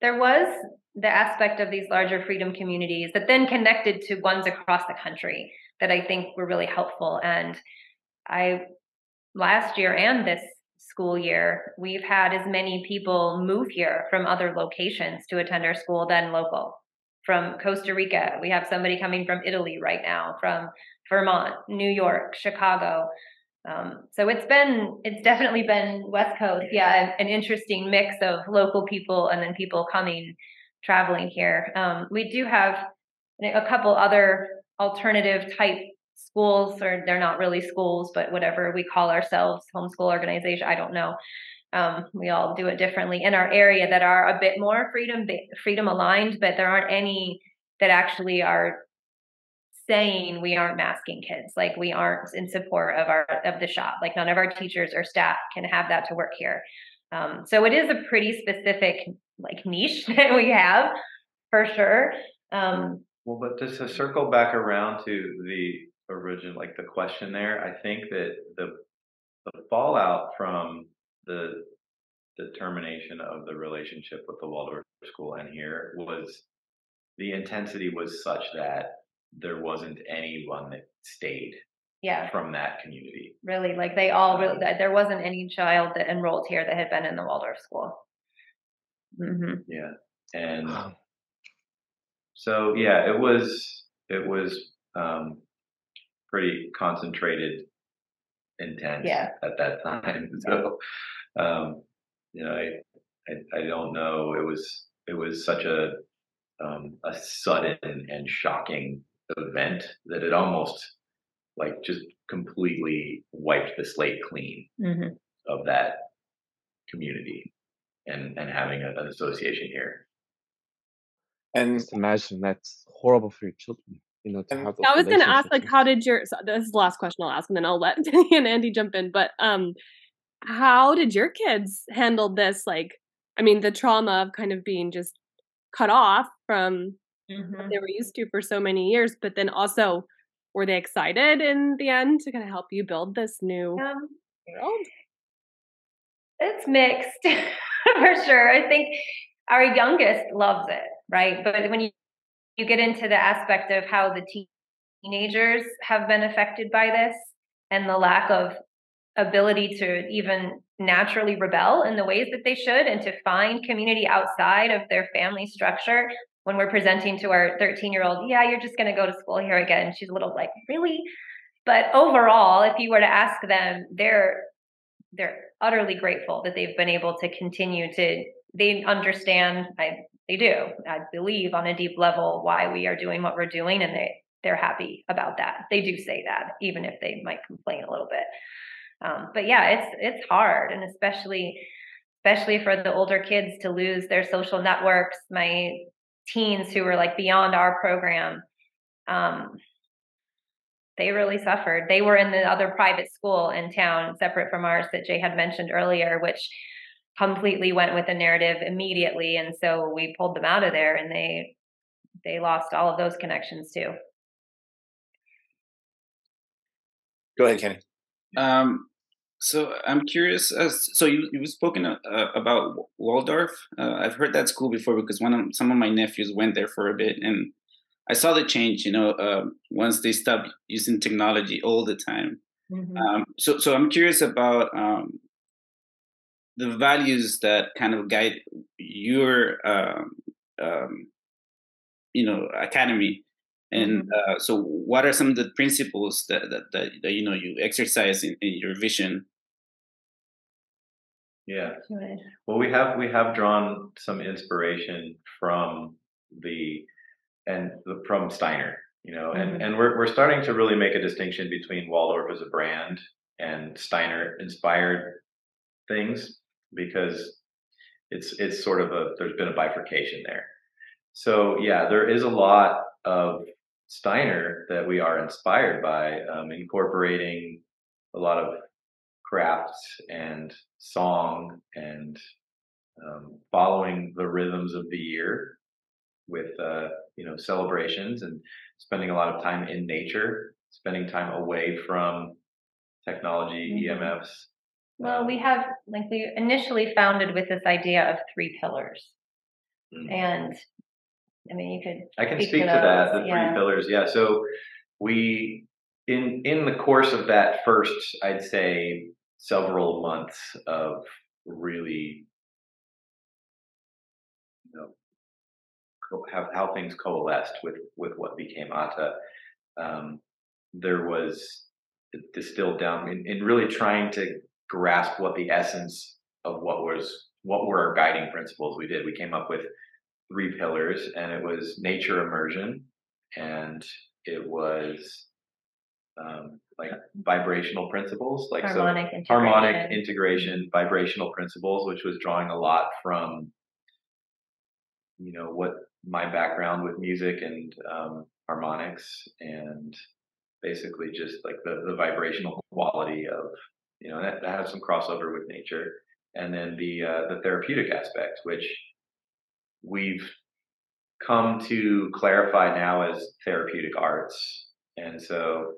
There was the aspect of these larger freedom communities that then connected to ones across the country that I think were really helpful. And I, last year and this school year, we've had as many people move here from other locations to attend our school than local. From Costa Rica, we have somebody coming from Italy right now, from Vermont, New York, Chicago. Um, so it's been, it's definitely been West Coast, yeah, an, an interesting mix of local people and then people coming, traveling here. Um, we do have a couple other alternative type schools, or they're not really schools, but whatever we call ourselves, homeschool organization. I don't know. Um, we all do it differently in our area that are a bit more freedom freedom aligned, but there aren't any that actually are saying we aren't masking kids like we aren't in support of our of the shop like none of our teachers or staff can have that to work here um, so it is a pretty specific like niche [LAUGHS] that we have for sure um, Well, but just to circle back around to the original, like the question there, I think that the the fallout from the the termination of the relationship with the Waldorf school and here was the intensity was such that there wasn't anyone that stayed yeah from that community. really like they all really there wasn't any child that enrolled here that had been in the waldorf school hmm Yeah. And so yeah, it was it was um pretty concentrated intense Yeah. at that time. [LAUGHS] So um you know, I, I I don't know. It was it was such a um a sudden and shocking event that it almost like just completely wiped the slate clean hmm of that community and and having a, an association here. And Just imagine that's horrible for your children. You know, to have those. I was going to ask, like, how did your? So this is the last question I'll ask, and then I'll let [LAUGHS] Danny and Andy jump in. But um, how did your kids handle this? Like, I mean, the trauma of kind of being just cut off from hmm what they were used to for so many years, but then also, were they excited in the end to kind of help you build this new um, world? It's mixed [LAUGHS] for sure. I think our youngest loves it, right? But when you, you get into the aspect of how the teen- teenagers have been affected by this and the lack of ability to even naturally rebel in the ways that they should and to find community outside of their family structure when we're presenting to our 13 year old yeah you're just going to go to school here again. She's a little like really? But overall if you were to ask them they're they're utterly grateful that they've been able to continue to they understand i they do i believe on a deep level why we are doing what we're doing and they they're happy about that. They do say that, even if they might complain a little bit. Um, but yeah, it's it's hard, and especially especially for the older kids to lose their social networks. My teens who were like beyond our program, um, they really suffered. They were in the other private school in town, separate from ours, that Jay had mentioned earlier, which completely went with the narrative immediately, and so we pulled them out of there, and they they lost all of those connections too. Go ahead, Kenny. Um, so I'm curious. As, so you you've spoken uh, about Waldorf. Uh, I've heard that school before because one of some of my nephews went there for a bit, and I saw the change. You know, uh, once they stopped using technology all the time. Mhm. Um, so so I'm curious about um, the values that kind of guide your um, um, you know academy. And uh, so, what are some of the principles that that, that, that you know you exercise in, in your vision? Yeah. Well, we have we have drawn some inspiration from the and the, from Steiner, you know, and and we're we're starting to really make a distinction between Waldorf as a brand and Steiner inspired things because it's it's sort of a there's been a bifurcation there. So yeah, there is a lot of Steiner that we are inspired by, um, incorporating a lot of crafts and song and um, following the rhythms of the year with uh, you know celebrations and spending a lot of time in nature, spending time away from technology, Mhm. EMFs. Well, we have like we initially founded with this idea of three pillars, Mm. and I mean, you could I can speak speak to that, the yeah. three pillars. Yeah. So we in in the course of that first, I'd say several months of really you know co- how things coalesced with with what became Atta. Um, there was distilled down in, in really trying to grasp what the essence of what was what were our guiding principles. We did. We came up with three pillars, and it was nature immersion, and it was um, like vibrational principles, like so harmonic integration. harmonic integration, vibrational principles, which was drawing a lot from you know what my background with music and um, harmonics, and basically just like the the vibrational quality of you know that, that has some crossover with nature, and then the uh, the therapeutic aspect, which we've come to clarify now as therapeutic arts. And so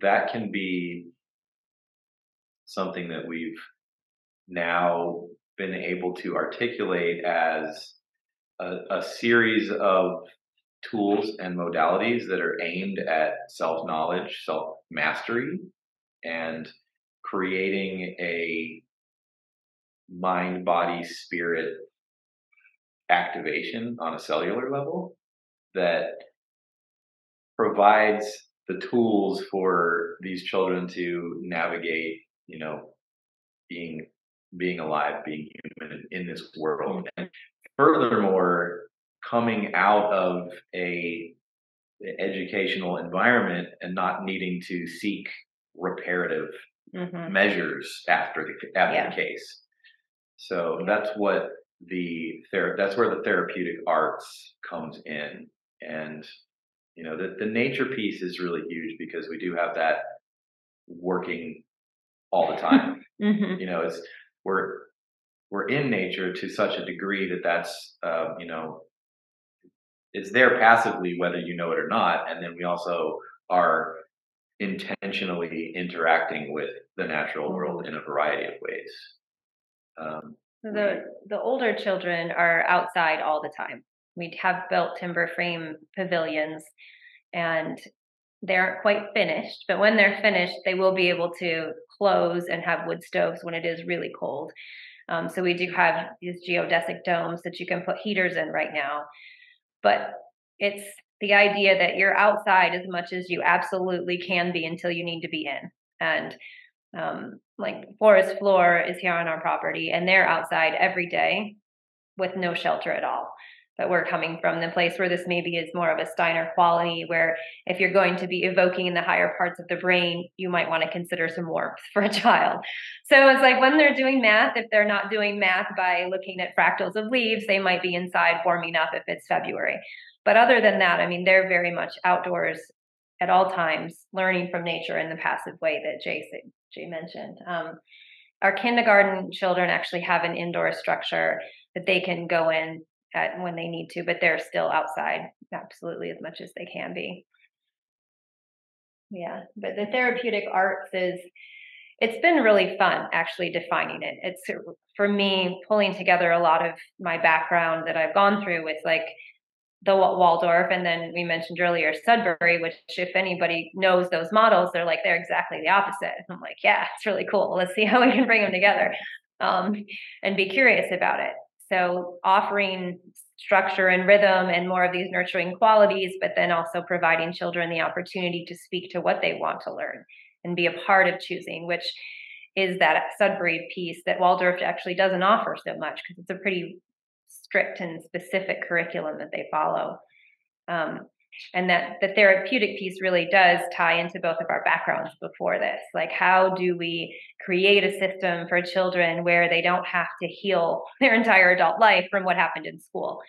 that can be something that we've now been able to articulate as a, a series of tools and modalities that are aimed at self knowledge, self mastery, and creating a mind, body, spirit activation on a cellular level that provides the tools for these children to navigate, you know, being being alive, being human in this world. Mm. And furthermore, coming out of a educational environment and not needing to seek reparative Mhm. measures after the after Yeah. the case. So that's what the ther- that's where the therapeutic arts comes in, and you know the the nature piece is really huge because we do have that working all the time. [LAUGHS] Mhm. you know, it's we're we're in nature to such a degree that that's uh, you know it's there passively whether you know it or not, and then we also are intentionally interacting with the natural world in a variety of ways. Um, The the older children are outside all the time. We have built timber frame pavilions and they aren't quite finished, but when they're finished, they will be able to close and have wood stoves when it is really cold. Um, so we do have these geodesic domes that you can put heaters in right now. But it's the idea that you're outside as much as you absolutely can be until you need to be in. And um, like Forest Floor is here on our property, and they're outside every day with no shelter at all. But we're coming from, the place where this maybe is more of a Steiner quality, where if you're going to be evoking in the higher parts of the brain, you might want to consider some warmth for a child. So it's like when they're doing math, if they're not doing math by looking at fractals of leaves, they might be inside warming up if it's February. But other than that, I mean, they're very much outdoors at all times, learning from nature in the passive way that Jay, Jay mentioned. Um, our kindergarten children actually have an indoor structure that they can go in at when they need to, but they're still outside absolutely as much as they can be. Yeah, but the therapeutic arts is it's been really fun actually defining it. It's for me pulling together a lot of my background that I've gone through with like the Waldorf, and then we mentioned earlier Sudbury, which if anybody knows those models, they're like they're exactly the opposite. I'm like, yeah, it's really cool. Let's see [LAUGHS] how we can bring them together, um, and be curious about it. So offering structure and rhythm and more of these nurturing qualities, but then also providing children the opportunity to speak to what they want to learn and be a part of choosing, which is that Sudbury piece that Waldorf actually doesn't offer so much because it's a pretty strict and specific curriculum that they follow. Um, and that the therapeutic piece really does tie into both of our backgrounds before this. Like, how do we create a system for children where they don't have to heal [LAUGHS] their entire adult life from what happened in school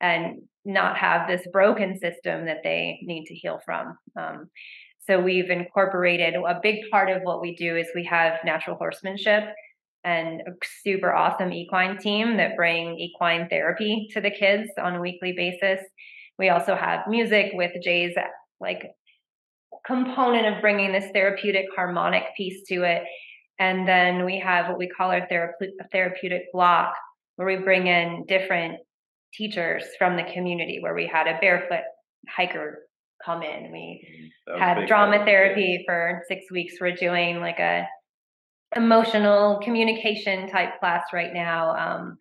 and not have this broken system that they need to heal from? Um, so, we've incorporated a big part of what we do is we have natural horsemanship and a super awesome equine team that bring equine therapy to the kids on a weekly basis. We also have music with Jay's like component of bringing this therapeutic harmonic piece to it. And then we have what we call our therape- therapeutic block, where we bring in different teachers from the community, where we had a barefoot hiker come in. We had drama therapy for six weeks. We're doing like a emotional communication type class right now. Um,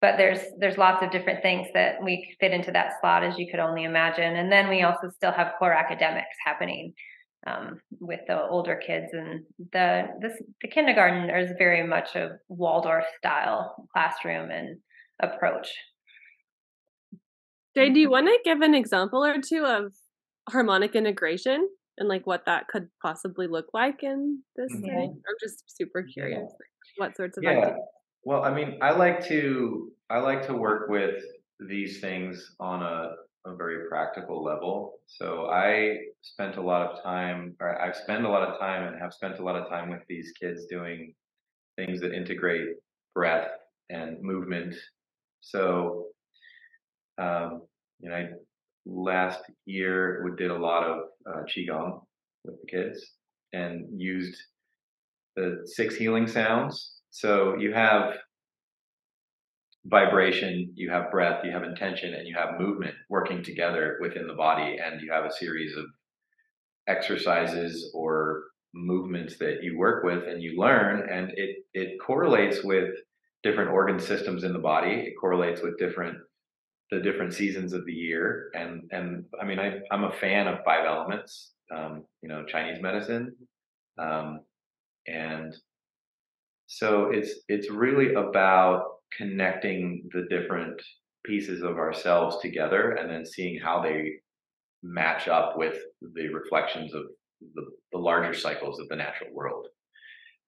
but there's there's lots of different things that we fit into that slot as you could only imagine. And then we also still have core academics happening um, with the older kids and the this the kindergarten is very much a Waldorf style classroom and approach. Jay, do you want to give an example or two of harmonic integration and like what that could possibly look like in this Mhm. setting? I'm just super curious. like, What sorts of Yeah. activities? Well, I mean, I like to I like to work with these things on a, a very practical level. So I spent a lot of time, or I've spent a lot of time, and have spent a lot of time with these kids doing things that integrate breath and movement. So, um, you know, I, last year we did a lot of uh, qigong with the kids and used the six healing sounds. So you have vibration, you have breath, you have intention, and you have movement working together within the body, and you have a series of exercises or movements that you work with and you learn, and it it correlates with different organ systems in the body. It correlates with different the different seasons of the year, and and I mean I I'm a fan of five elements, um, you know, Chinese medicine, um, and so it's it's really about connecting the different pieces of ourselves together and then seeing how they match up with the reflections of the, the larger cycles of the natural world.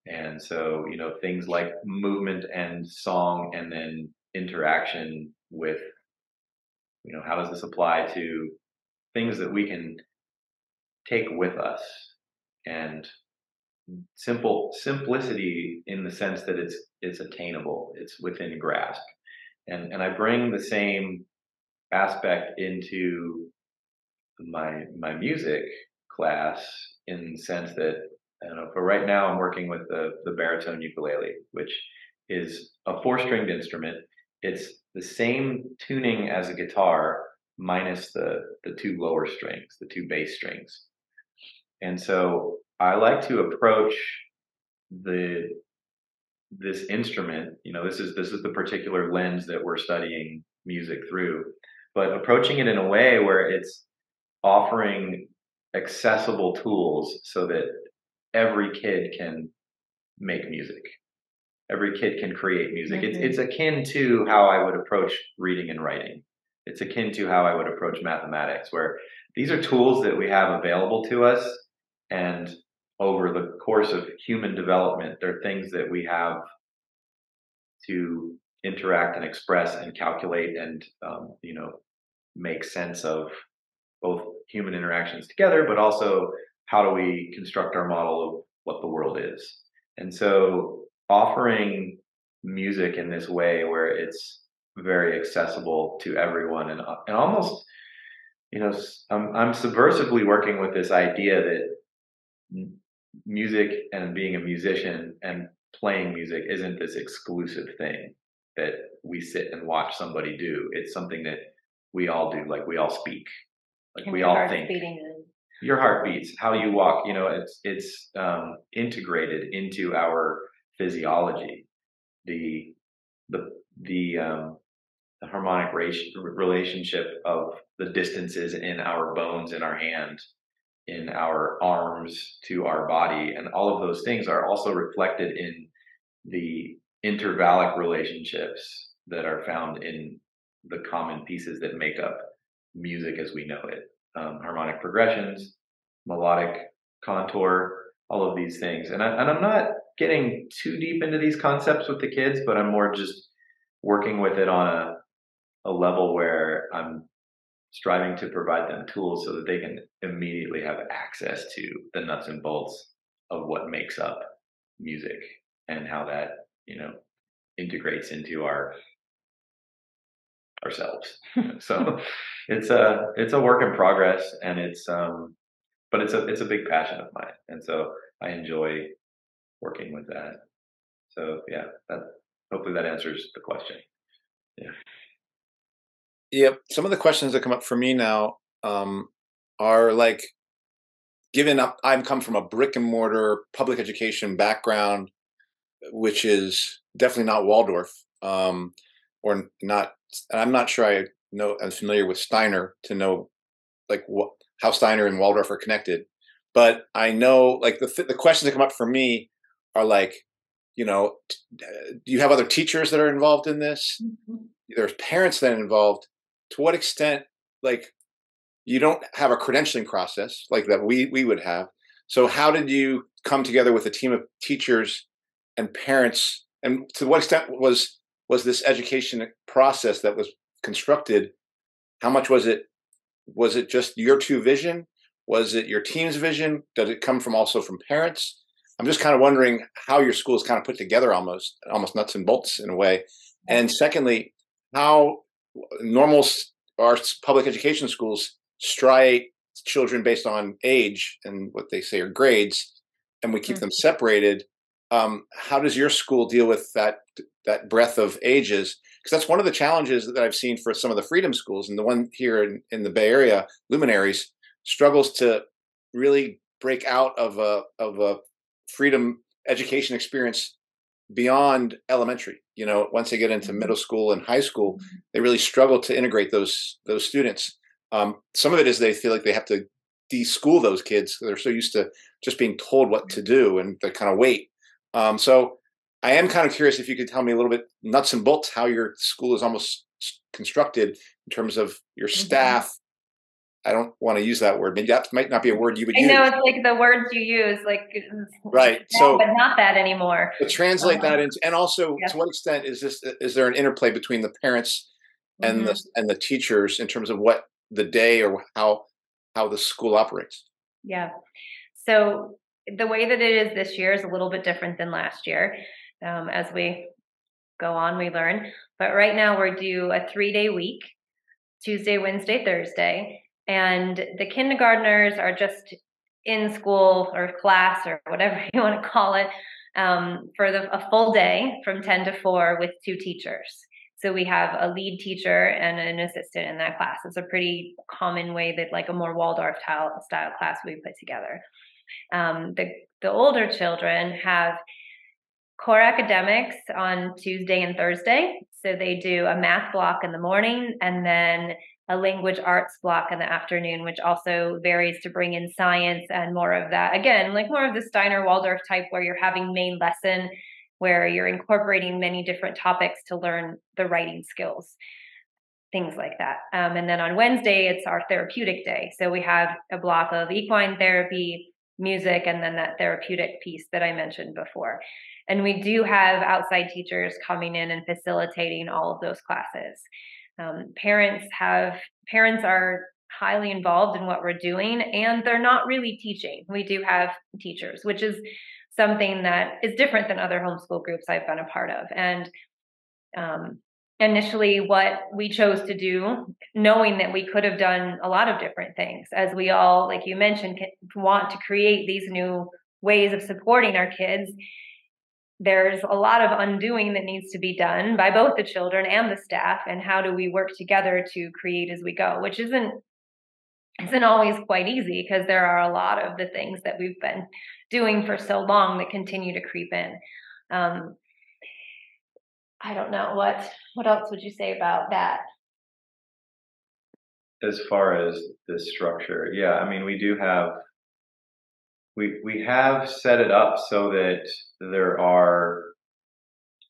And so, you know, things like movement and song and then interaction with, you know, how does this apply to things that we can take with us? And simple simplicity in the sense that it's it's attainable it's within grasp. And and i bring the same aspect into my my music class in the sense that I don't know for right now I'm working with the the baritone ukulele which is a four stringed instrument. It's the same tuning as a guitar minus the the two lower strings the two bass strings and so I like to approach the this instrument, you know, this is this is the particular lens that we're studying music through, but approaching it in a way where it's offering accessible tools so that every kid can make music. Every kid can create music. It's it's akin to how I would approach reading and writing. it's akin to how I would approach mathematics, where these are tools that we have available to us, and over the course of human development, they're things that we have to interact and express and calculate and um, you know make sense of both human interactions together, but also how do we construct our model of what the world is. And so offering music in this way where it's very accessible to everyone and, uh, and almost you know I'm, I'm subversively working with this idea that music and being a musician and playing music isn't this exclusive thing that we sit and watch somebody do. It's something that we all do like we all speak. Like And we all think. your heart beats. How you walk you know it's it's um, integrated into our physiology the the the um, the harmonic relationship of the distances in our bones in our hand in our arms to our body and all of those things are also reflected in the intervallic relationships that are found in the common pieces that make up music as we know it um, harmonic progressions, melodic contour, all of these things. And, I, and I'm not getting too deep into these concepts with the kids, but I'm more just working with it on a, a level where I'm striving to provide them tools so that they can immediately have access to the nuts and bolts of what makes up music and how that, you know, integrates into our ourselves. [LAUGHS] so it's a it's a work in progress and it's um but it's a it's a big passion of mine and so I enjoy working with that. So yeah, that hopefully that answers the question. Yeah. Yep. Some of the questions that come up for me now um, are like, given up, I've come from a brick and mortar public education background, which is definitely not Waldorf, um, or not. And I'm not sure I know. I'm familiar with Steiner to know like what how Steiner and Waldorf are connected, but I know like the the questions that come up for me are like, you know, uh, do you have other teachers that are involved in this? there's parents then involved. To what extent like you don't have a credentialing process like that we we would have. So how did you come together with a team of teachers and parents? And to what extent was was this education process that was constructed how much was it was it just your two vision? Was it your team's vision? Did it come from also from parents i'm just kind of wondering how your school is kind of put together almost almost nuts and bolts in a way. And secondly how normal our public education schools striate children based on age and what they say are grades and we keep Mm. them separated. Um, how does your school deal with that that breadth of ages? Because that's one of the challenges that i've seen for some of the freedom schools and the one here in, in the bay area luminaries struggles to really break out of a of a freedom education experience beyond elementary you know once they get into middle school and high school they really struggle to integrate those those students. Um, some of it is they feel like they have to de-school those kids. They're so used to just being told what to do and they kind of wait. Um, so i am kind of curious if you could tell me a little bit nuts and bolts how your school is almost constructed in terms of your Mhm. staff i don't want to use that word maybe that might not be a word you would I use know it's like the words you use, like Right, that, so- but not that anymore. but translate Uh-huh. that into and also Yeah. to what extent is this is there an interplay between the parents and Mhm. the and the teachers in terms of what the day or how how the school operates Yeah. So the way that it is this year is a little bit different than last year. Um, as we go on, we learn. But right now we're due a three day week Tuesday, Wednesday, Thursday. And the kindergartners are just in school or class or whatever [LAUGHS] you want to call it um, for the, a full day from 10 to 4 with two teachers. So we have a lead teacher and an assistant in that class. It's a pretty common way that like a more Waldorf style, style class we put together. Um, the the older children have core academics on Tuesday and Thursday. So they do a math block in the morning and then a language arts block in the afternoon, which also varies to bring in science and more of that. Again, like more of the Steiner Waldorf type where you're having main lesson where you're incorporating many different topics to learn the writing skills. things like that. Um, and then on Wednesday, it's our therapeutic day. So we have a block of equine therapy, music, and then that therapeutic piece that I mentioned before. And we do have outside teachers coming in and facilitating all of those classes. Um, parents have parents are highly involved in what we're doing and they're not really teaching. We do have teachers, which is something that is different than other homeschool groups I've been a part of. And um, initially, what we chose to do, knowing that we could have done a lot of different things, as we all, like you mentioned, want to create these new ways of supporting our kids. There's a lot of undoing that needs to be done by both the children and the staff, and how do we work together to create as we go, which isn't isn't always quite easy because there are a lot of the things that we've been doing for so long that continue to creep in. Um, I don't know what what else would you say about that? As far as the structure, yeah, I mean, we do have we we have set it up so that there are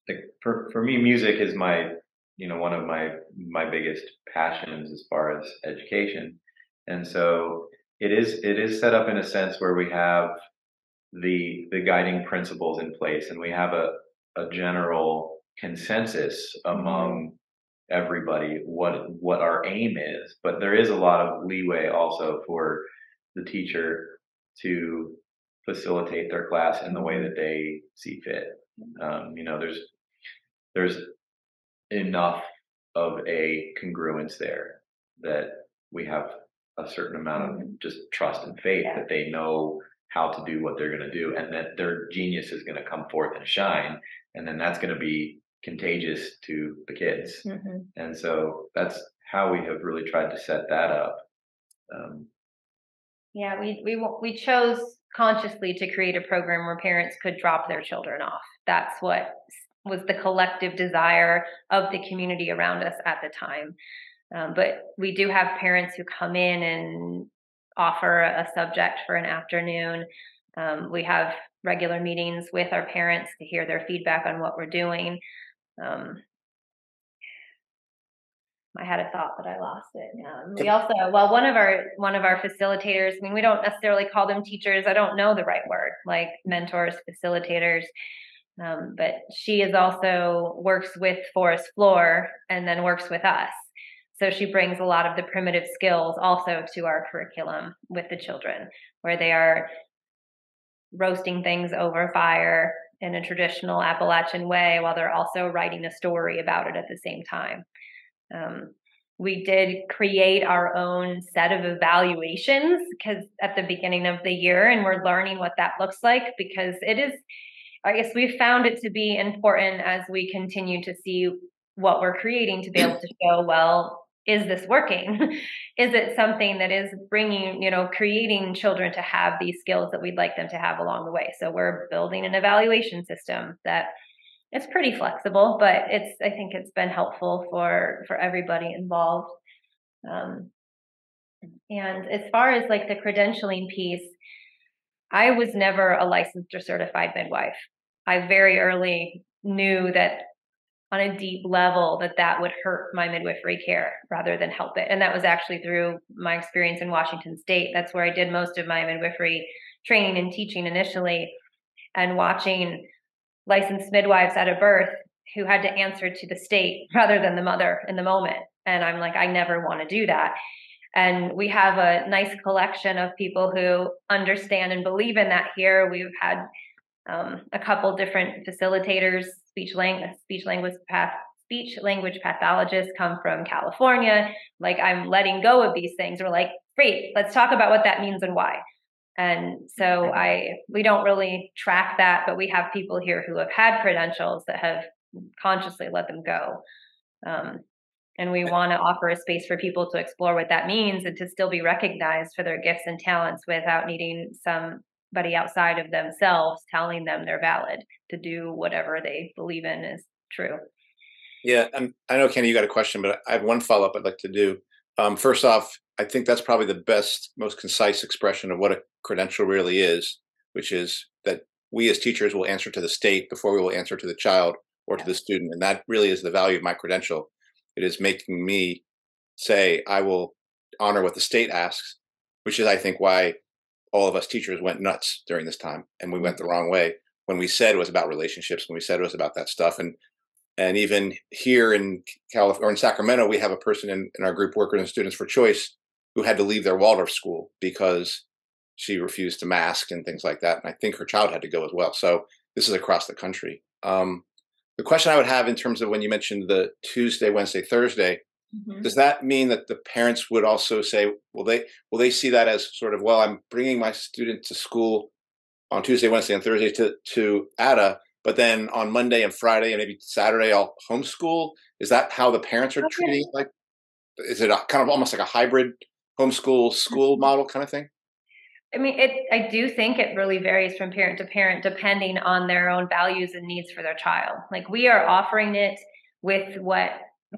like for for me, music is my you know one of my my biggest passions as far as education, and so it is it is set up in a sense where we have the the guiding principles in place, and we have a a general consensus among everybody what what our aim is. But there is a lot of leeway also for the teacher to facilitate their class in the way that they see fit. Um, you know, there's there's enough of a congruence there that we have a certain amount of just trust and faith Yeah. that they know how to do what they're going to do and that their genius is going to come forth and shine and then that's going to be contagious to the kids Mhm. and so that's how we have really tried to set that up um, Yeah, we we we chose consciously to create a program where parents could drop their children off. That's what was the collective desire of the community around us at the time. Um, but we do have parents who come in and offer a subject for an afternoon. Um, we have regular meetings with our parents to hear their feedback on what we're doing. Um, I had a thought, but I lost it. Um, we also, well, one of our one of our facilitators. I mean, we don't necessarily call them teachers. I don't know the right word, like mentors, facilitators. Um, but she is also works with Forest Floor and then works with us. So she brings a lot of the primitive skills also to our curriculum with the children, where they are roasting things over fire in a traditional Appalachian way while they're also writing a story about it at the same time. Um, we did create our own set of evaluations because at the beginning of the year, and we're learning what that looks like because it is, I guess we've found it to be important as we continue to see what we're creating to be able to show, well, is this working? [LAUGHS] is it something that is bringing, you know, creating children to have these skills that we'd like them to have along the way? So we're building an evaluation system that it's pretty flexible, but it's I think it's been helpful for for everybody involved. Um, and as far as like the credentialing piece, I was never a licensed or certified midwife. I very early knew that on a deep level that that would hurt my midwifery care rather than help it. And that was actually through my experience in Washington State. That's where I did most of my midwifery training and teaching initially, and watching licensed midwives at a birth who had to answer to the state [LAUGHS] rather than the mother in the moment. And I'm like, I never want to do that. And we have a nice collection of people who understand and believe in that here. We've had um, a couple different facilitators, speech language, speech language path, speech language pathologists come from California. Like I'm letting go of these things. We're like, great, let's talk about what that means and why. And so I we don't really track that, but we have people here who have had credentials that have consciously let them go. Um, and we want to offer a space for people to explore what that means and to still be recognized for their gifts and talents without needing somebody outside of themselves telling them they're valid to do whatever they believe in is true. Yeah, and I know Kenny, you got a question, but I have one follow up I'd like to do. Um, first off, I think that's probably the best, most concise expression of what a credential really is, which is that we as teachers will answer to the state before we will answer to the child or to the student, and that really is the value of my credential. It is making me say, I will honor what the state asks, which is, I think, why all of us teachers went nuts during this time and we went the mm-hmm. wrong way when we said it was about relationships, when we said it was about that stuff. And and even here in California or in Sacramento, we have a person in, in our group, Workers and Students for Choice, who had to leave their Waldorf school because she refused to mask and things like that. And I think her child had to go as well. So this is across the country. Um, the question I would have in terms of when you mentioned the Tuesday, Wednesday, Thursday, Mhm. does that mean that the parents would also say, will they will they see that as sort of, well, I'm bringing my student to school on Tuesday, Wednesday, and Thursday to to ADA, but then on Monday and Friday and maybe Saturday I'll homeschool? Is that how the parents are Okay. treating? Like, is it a, kind of almost like a hybrid homeschool school model kind of thing? I mean, it. I do think it really varies from parent to parent, depending on their own values and needs for their child. Like we are offering it with what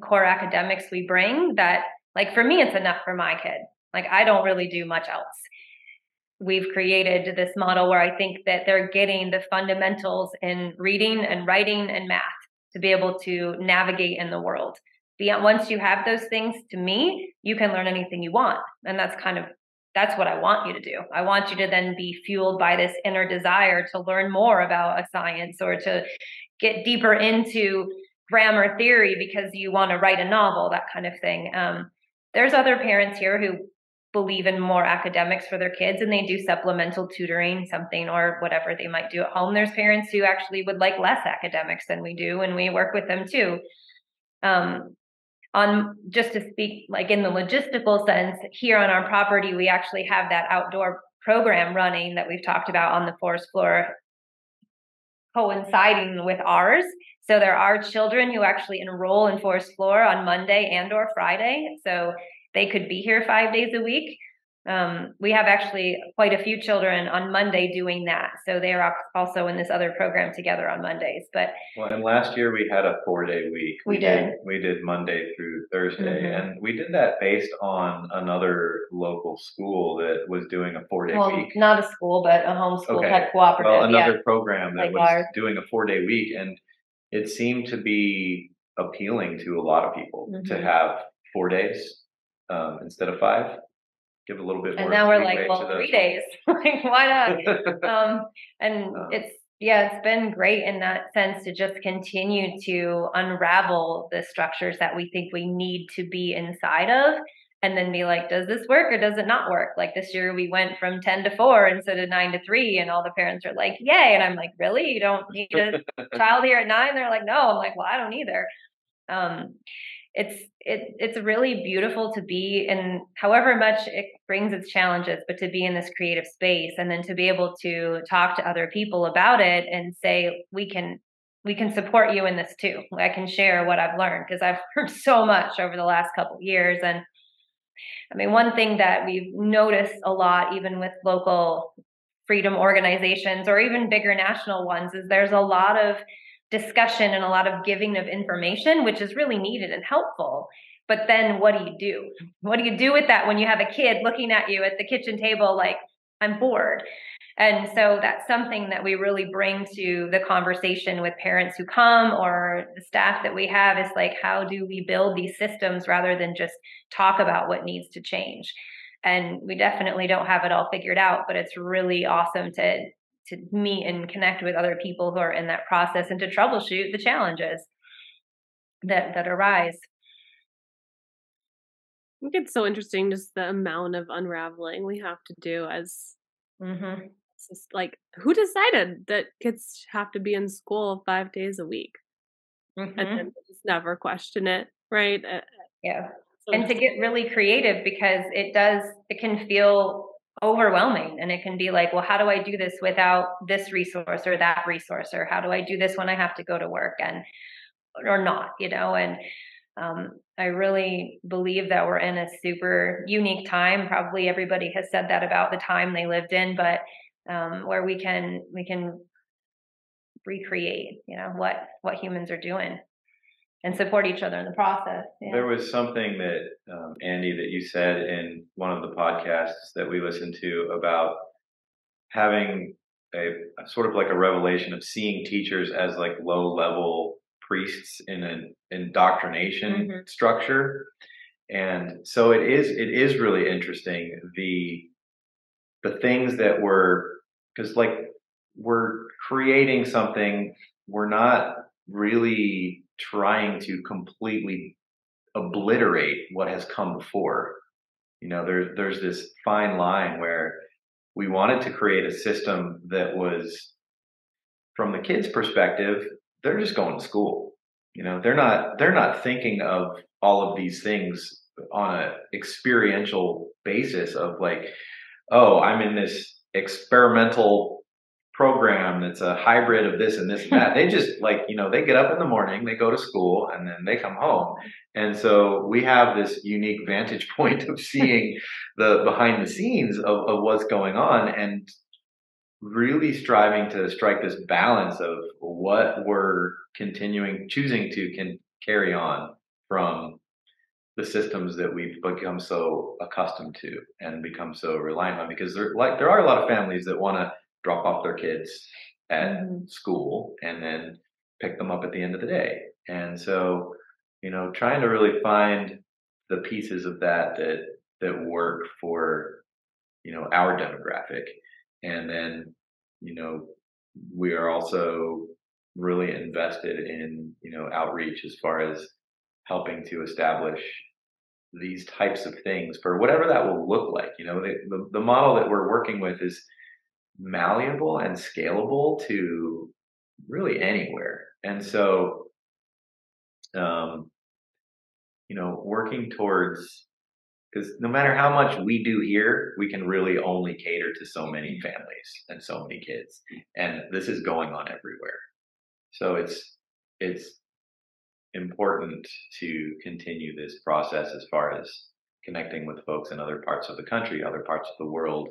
core academics we bring. That, like for me, it's enough for my kid. Like I don't really do much else. We've created this model where I think that they're getting the fundamentals in reading and writing and math to be able to navigate in the world. Beyond once you have those things, to me, you can learn anything you want, and that's kind of that's what I want you to do. I want you to then be fueled by this inner desire to learn more about a science or to get deeper into grammar theory because you want to write a novel, that kind of thing. Um, there's other parents here who believe in more academics for their kids and they do supplemental tutoring, something or whatever they might do at home. There's parents who actually would like less academics than we do, and we work with them too. Um, on just to speak like in the logistical sense here on our property we actually have that outdoor program running that we've talked about on the forest floor coinciding with ours. So there are children who actually enroll in forest floor on monday and or friday. So they could be here five days a week um, we have actually quite a few children on monday doing that so they are also in this other program together on mondays but Well, and last year we had a four day week. We did. We did Monday through Thursday, Mhm. and we did that based on another local school that was doing a four day well week. not a school but a homeschool Okay. type cooperative Well, yeah. another program that like was ours. doing a four day week, and it seemed to be appealing to a lot of people to Mhm. have four days um, instead of five. Give a little bit more. and now we're like well three days [LAUGHS] like why not? [LAUGHS] Um and Um, it's yeah it's been great in that sense to just continue to unravel the structures that we think we need to be inside of and then be like does this work or does it not work? Like this year we went from 10 to 4 instead of 9 to 3 and all the parents are like yay and i'm like really? You don't need a [LAUGHS] child here at 9 they're like no. I'm like well i don't either. Um it's it it's really beautiful to be in however much it brings its challenges but to be in this creative space and then to be able to talk to other people about it and say we can we can support you in this too. I can share what i've learned because i've [LAUGHS] heard so much over the last couple years. And i mean one thing that we've noticed a lot even with local freedom organizations or even bigger national ones is there's a lot of discussion and a lot of giving of information, which is really needed and helpful. But then what do you do? What do you do with that when you have a kid looking at you at the kitchen table like, I'm bored? And so that's something that we really bring to the conversation with parents who come or the staff that we have is like, how do we build these systems rather than just talk about what needs to change? And we definitely don't have it all figured out, but it's really awesome to to meet and connect with other people who are in that process and to troubleshoot the challenges that that arise. I think it's so interesting just the amount of unraveling we have to do as Mm-hmm. just like who decided that kids have to be in school five days a week and Mm-hmm. then just never question it, right? Uh, Yeah. so And to get really creative because it does, it can feel overwhelming and it can be like, well, how do I do this without this resource or that resource? Or how do I do this when I have to go to work and or not, you know? And um, I really believe that we're in a super unique time. Probably everybody has said that about the time they lived in, but um, where we can we can recreate, you know, what what humans are doing and support each other in the process. Yeah. There was something that um, Andy that you said in one of the podcasts that we listened to about having a, a sort of like a revelation of seeing teachers as like low level priests in an indoctrination Mhm. structure. and so it is it is really interesting the the things that we're because like we're creating something we're not really trying to completely obliterate what has come before. You know there, there's this fine line where we wanted to create a system that was from the kids perspective they're just going to school. You know they're not they're not thinking of all of these things on a experiential basis of like oh i'm in this experimental program that's a hybrid of this and this and that they just [LAUGHS] like you know they get up in the morning they go to school and then they come home. And so we have this unique vantage [LAUGHS] point of seeing the behind the scenes of, of what's going on and really striving to strike this balance of what we're continuing choosing to can carry on from the systems that we've become so accustomed to and become so reliant on. Because there like there are a lot of families that want to drop off their kids at Mhm. school and then pick them up at the end of the day. And so you know trying to really find the pieces of that that that work for you know our demographic. And then you know we are also really invested in you know outreach as far as helping to establish these types of things for whatever that will look like. You know the, the, the model that we're working with is malleable and scalable to really anywhere and so um you know working towards because no matter how much we do here, we can really only cater to so many families and so many kids, and this is going on everywhere. So it's it's important to continue this process as far as connecting with folks in other parts of the country, other parts of the world,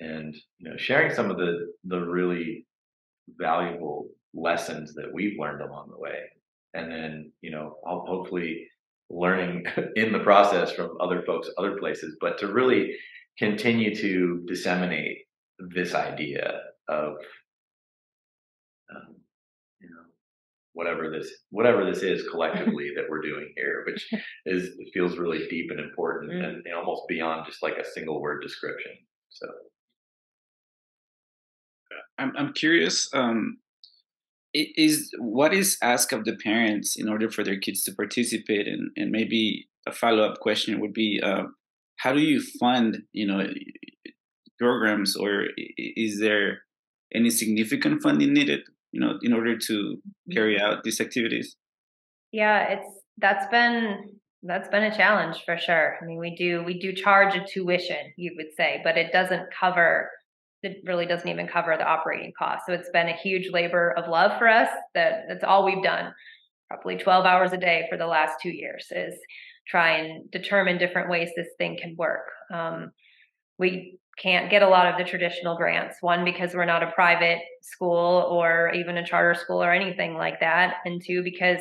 and you know sharing some of the the really valuable lessons that we've learned along the way, and then you know ho- hopefully learning [LAUGHS] in the process from other folks other places but to really continue to disseminate this idea of um, you know whatever this whatever this is collectively that we're doing here which [LAUGHS] is feels really deep and important Mm. and, and almost beyond just like a single word description so I'm I'm curious. Um, is what is asked of the parents in order for their kids to participate, and and maybe a follow up question would be, uh, how do you fund you know programs, or is there any significant funding needed, you know, in order to carry out these activities? Yeah, it's that's been that's been a challenge for sure. I mean, we do we do charge a tuition, you would say, but it doesn't cover it really doesn't even cover the operating costs. So it's been a huge labor of love for us. That that's all we've done. Probably 12 hours a day for the last two years is try and determine different ways this thing can work. Um, we can't get a lot of the traditional grants. One, because we're not a private school or even a charter school or anything like that. And two, because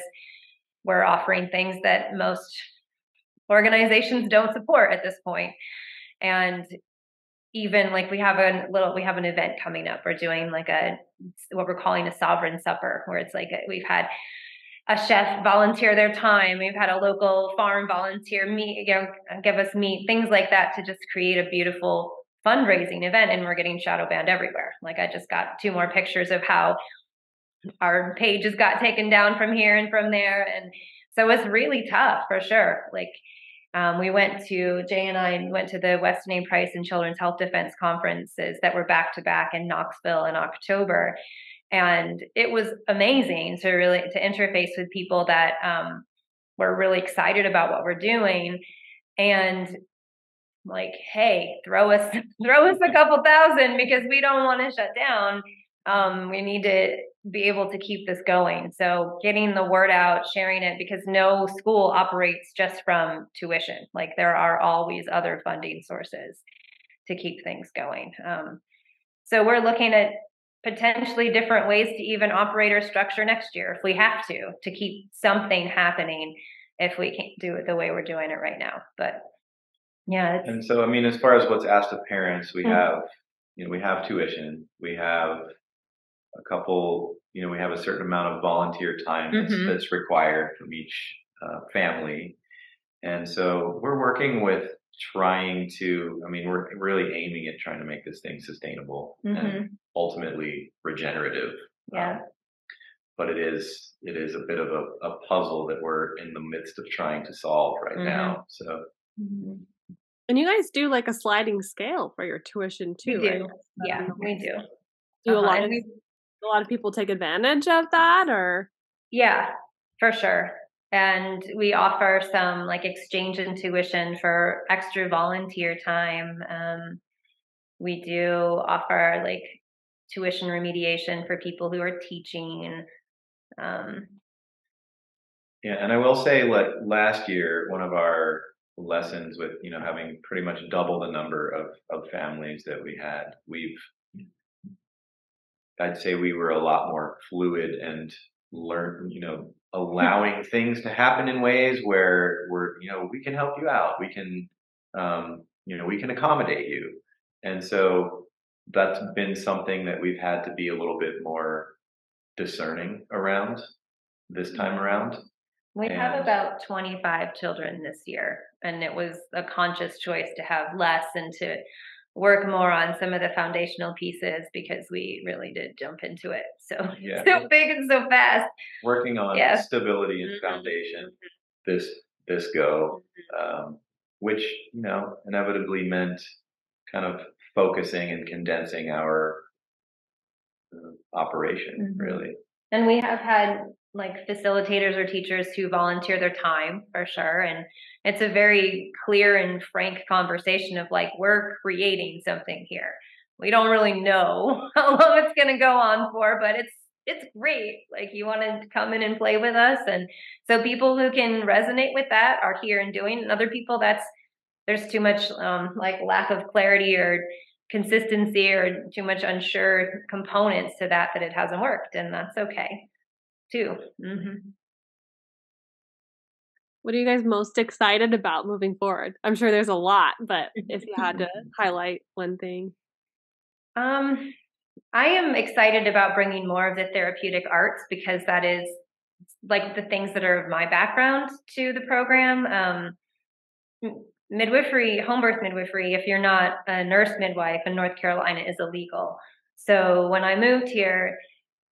we're offering things that most organizations don't support at this point. And even like we have a little we have an event coming up. We're doing like a what we're calling a sovereign supper where it's like a, we've had a chef volunteer their time. We've had a local farm volunteer meet you know give us meat things like that to just create a beautiful fundraising event and we're getting shadow banned everywhere. Like i just got two more pictures of how our pages got taken down from here and from there and so it's really tough for sure. Like um, we went to Jay and I went to the Weston A. Price and Children's Health Defense conferences that were back to back in Knoxville in October, and it was amazing to really to interface with people that um, were really excited about what we're doing, and like, hey, throw us [LAUGHS] throw us a couple thousand because we don't want to shut down. Um, we need to be able to keep this going. So getting the word out, sharing it, because no school operates just from tuition. Like there are always other funding sources to keep things going. Um, so we're looking at potentially different ways to even operate our structure next year if we have to, to keep something happening if we can't do it the way we're doing it right now. But yeah, it's, And so, I mean, as far as what's asked of parents, we Mhm. have, you know, we have tuition, we have a couple, you know, we have a certain amount of volunteer time that's, Mhm. that's required from each uh, family. And so we're working with trying to, I mean, we're really aiming at trying to make this thing sustainable Mhm. and ultimately regenerative. Yeah. Um, but it is it is a bit of a, a puzzle that we're in the midst of trying to solve right now. So Mhm. And you guys do like a sliding scale for your tuition We too, do. right? Yeah, we do. Do a Uh-huh, lot of we- a lot of people take advantage of that or Yeah, for sure. And we offer some like exchange in tuition for extra volunteer time. Um, we do offer like tuition remediation for people who are teaching. Um, Yeah, and I will say, like last year, one of our lessons with you know having pretty much double the number of of families that we had, we've I'd say we were a lot more fluid and learn, you know, allowing things to happen in ways where we're, you know, we can help you out, we can, um, you know, we can accommodate you, and so that's been something that we've had to be a little bit more discerning around this time around. we have about 25 children this year, and it was a conscious choice to have less and to work more on some of the foundational pieces because we really did jump into it [LAUGHS] so Yeah. so big and so fast. working on Yeah. stability and Mhm. foundation this this go um, which you know inevitably meant kind of focusing and condensing our uh, operation Mhm. really And we have had like facilitators or teachers who volunteer their time for sure. And it's a very clear and frank conversation of like, we're creating something here. We don't really know [LAUGHS] how long it's going to go on for, but it's it's great. Like you want to come in and play with us, and so people who can resonate with that are here and doing. And other people, that's there's too much um, like lack of clarity or consistency or too much unsure components to that that it hasn't worked, and that's okay too. hmm what are you guys most excited about moving forward? I'm sure there's a lot, but [LAUGHS] if you had to highlight one thing. Um, I am excited about bringing more of the therapeutic arts because that is like the things that are of my background to the program. Um, midwifery, home birth midwifery, if you're not a nurse midwife in North Carolina, is illegal. So when I moved here,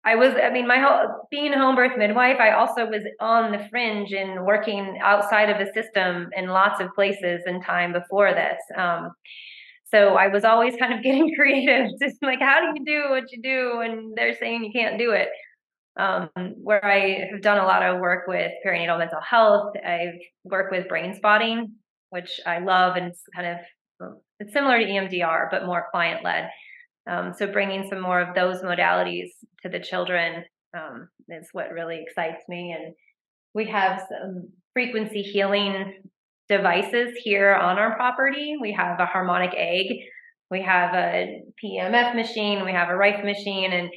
I was, I mean, my whole being a home birth midwife, I also was on the fringe and working outside of the system in lots of places in time before this. Um, so I was always kind of [LAUGHS] getting creative, just like, how do you do what you do? And they're saying you can't do it. Um, where I have done a lot of work with perinatal mental health, I've worked with brain spotting, which I love, and it's kind of it's similar to EMDR but more client led. Um, so bringing some more of those modalities to the children um, is what really excites me. And we have some frequency healing devices here on our property. We have a harmonic egg, we have a PMF machine, we have a Rife machine, and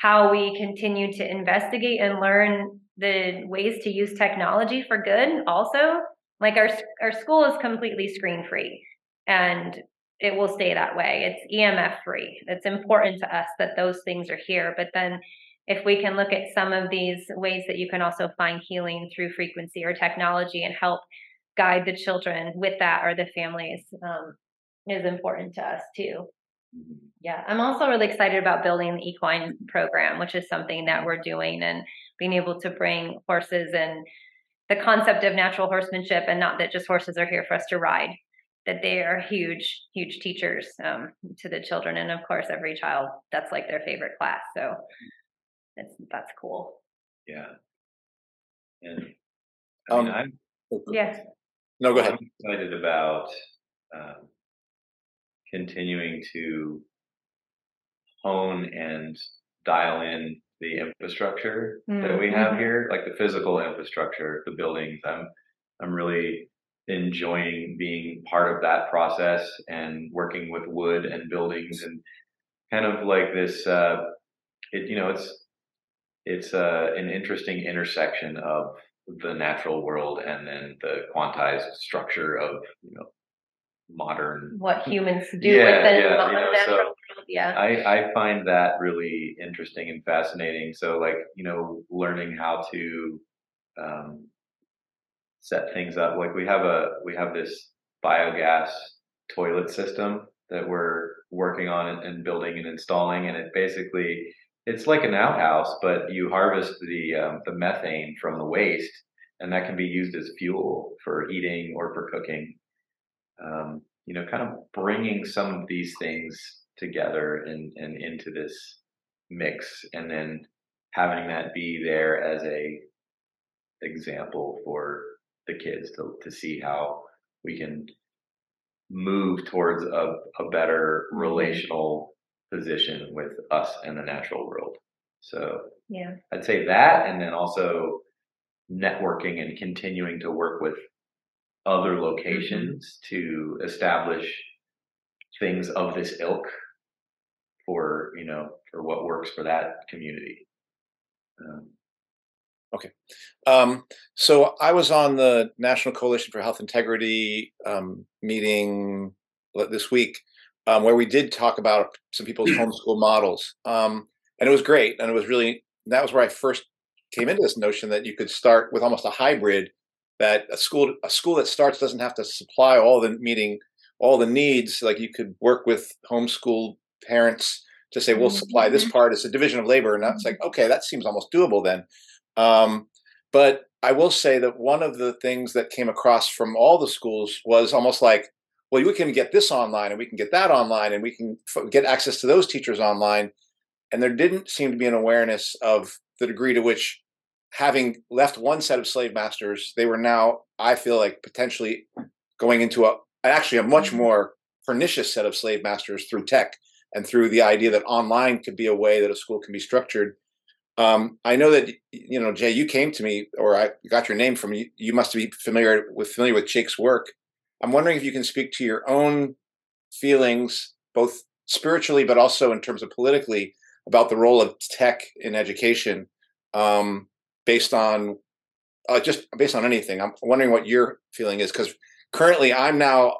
how we continue to investigate and learn the ways to use technology for good also like our our school is completely screen free and it will stay that way. It's emf free. It's important to us that those things are here but then if we can look at some of these ways that you can also find healing through frequency or technology and help guide the children with that or the families um, is important to us too. Yeah, I'm also really excited about building the equine program, which is something that we're doing and being able to bring horses and the concept of natural horsemanship and not that just horses are here for us to ride, that they are huge, huge teachers um, to the children. And of course, every child, that's like their favorite class. So it's, that's cool. yeah and I mean, Um, I'm, Yes. No, go ahead. I'm excited about um, continuing to hone and dial in the infrastructure that we have Mhm. here, like the physical infrastructure, the buildings. I'm I'm really enjoying being part of that process and working with wood and buildings and kind of like this. Uh, it you know it's it's uh, an interesting intersection of the natural world and then the quantized structure of you know modern What humans do Yeah, yeah, the you know, natural so world. Yeah. I, I find that really interesting and fascinating. So, like, you know, learning how to um, set things up. Like we have a we have this biogas toilet system that we're working on and, building and installing, and it basically it's like an outhouse, but you harvest the um, the methane from the waste, and that can be used as fuel for heating or for cooking. Um, you know, kind of bringing some of these things together and and into this mix, and then having that be there as a example for the kids to to see how we can move towards a, a better relational position with us and the natural world. So Yeah. I'd say that, and then also networking and continuing to work with other locations to establish things of this ilk for you know for what works for that community. Um, Um, so I was on the National Coalition for Health Integrity um, meeting this week, um, where we did talk about some people's [CLEARS THROAT] homeschool models, um, and it was great. And it was really that was where I first came into this notion that you could start with almost a hybrid. That a school a school that starts doesn't have to supply all the meeting all the needs. Like you could work with homeschool parents to say, we'll supply this part. It's a division of labor, and that's like okay, that seems almost doable then. Um, but I will say that one of the things that came across from all the schools was almost like, well, we can get this online and we can get that online and we can f- get access to those teachers online. And there didn't seem to be an awareness of the degree to which, having left one set of slave masters, they were now, I feel like, potentially going into a actually a much more pernicious set of slave masters through tech and through the idea that online could be a way that a school can be structured um, I know that you know Jay. You came to me, or I got your name from you. You must be familiar with familiar with Jake's work. I'm wondering if you can speak to your own feelings, both spiritually but also in terms of politically, about the role of tech in education, um, based on uh, just based on anything. I'm wondering what your feeling is because currently I'm now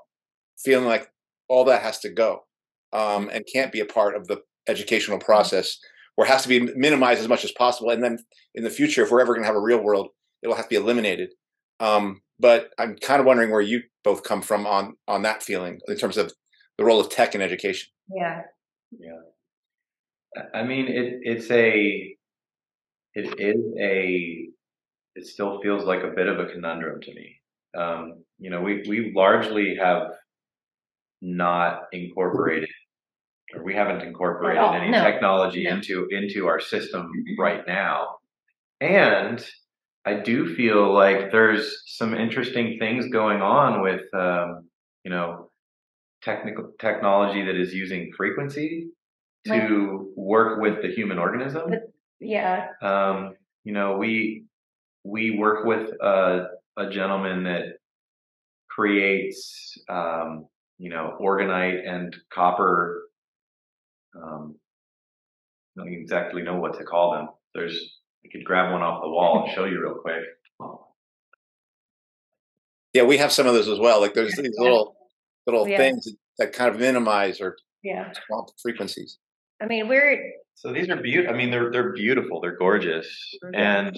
feeling like all that has to go um, and can't be a part of the educational process or has to be minimized as much as possible. And then in the future, if we're ever going to have a real world, it'll have to be eliminated. Um, but I'm kind of wondering where you both come from on on that feeling in terms of the role of tech in education. Yeah. I- I mean, it it's a it is a it still feels like a bit of a conundrum to me. Um, you know, we we largely have not incorporated or we haven't incorporated all, any no, technology no. into into our system right now. And I do feel like there's some interesting things going on with um, you know technical technology that is using frequency to work with the human organism. But- Yeah. Um, you know, we we work with a, a gentleman that creates, um, you know, orgonite and copper. Um, I don't exactly know what to call them. There's, I could grab one off the wall and [LAUGHS] show you real quick. Yeah, we have some of those as well. Like there's these little little Yeah. things that kind of minimize or Yeah. swamp frequencies. I mean, we're So these are beautiful. I mean, they're they're beautiful. They're gorgeous, Mhm. and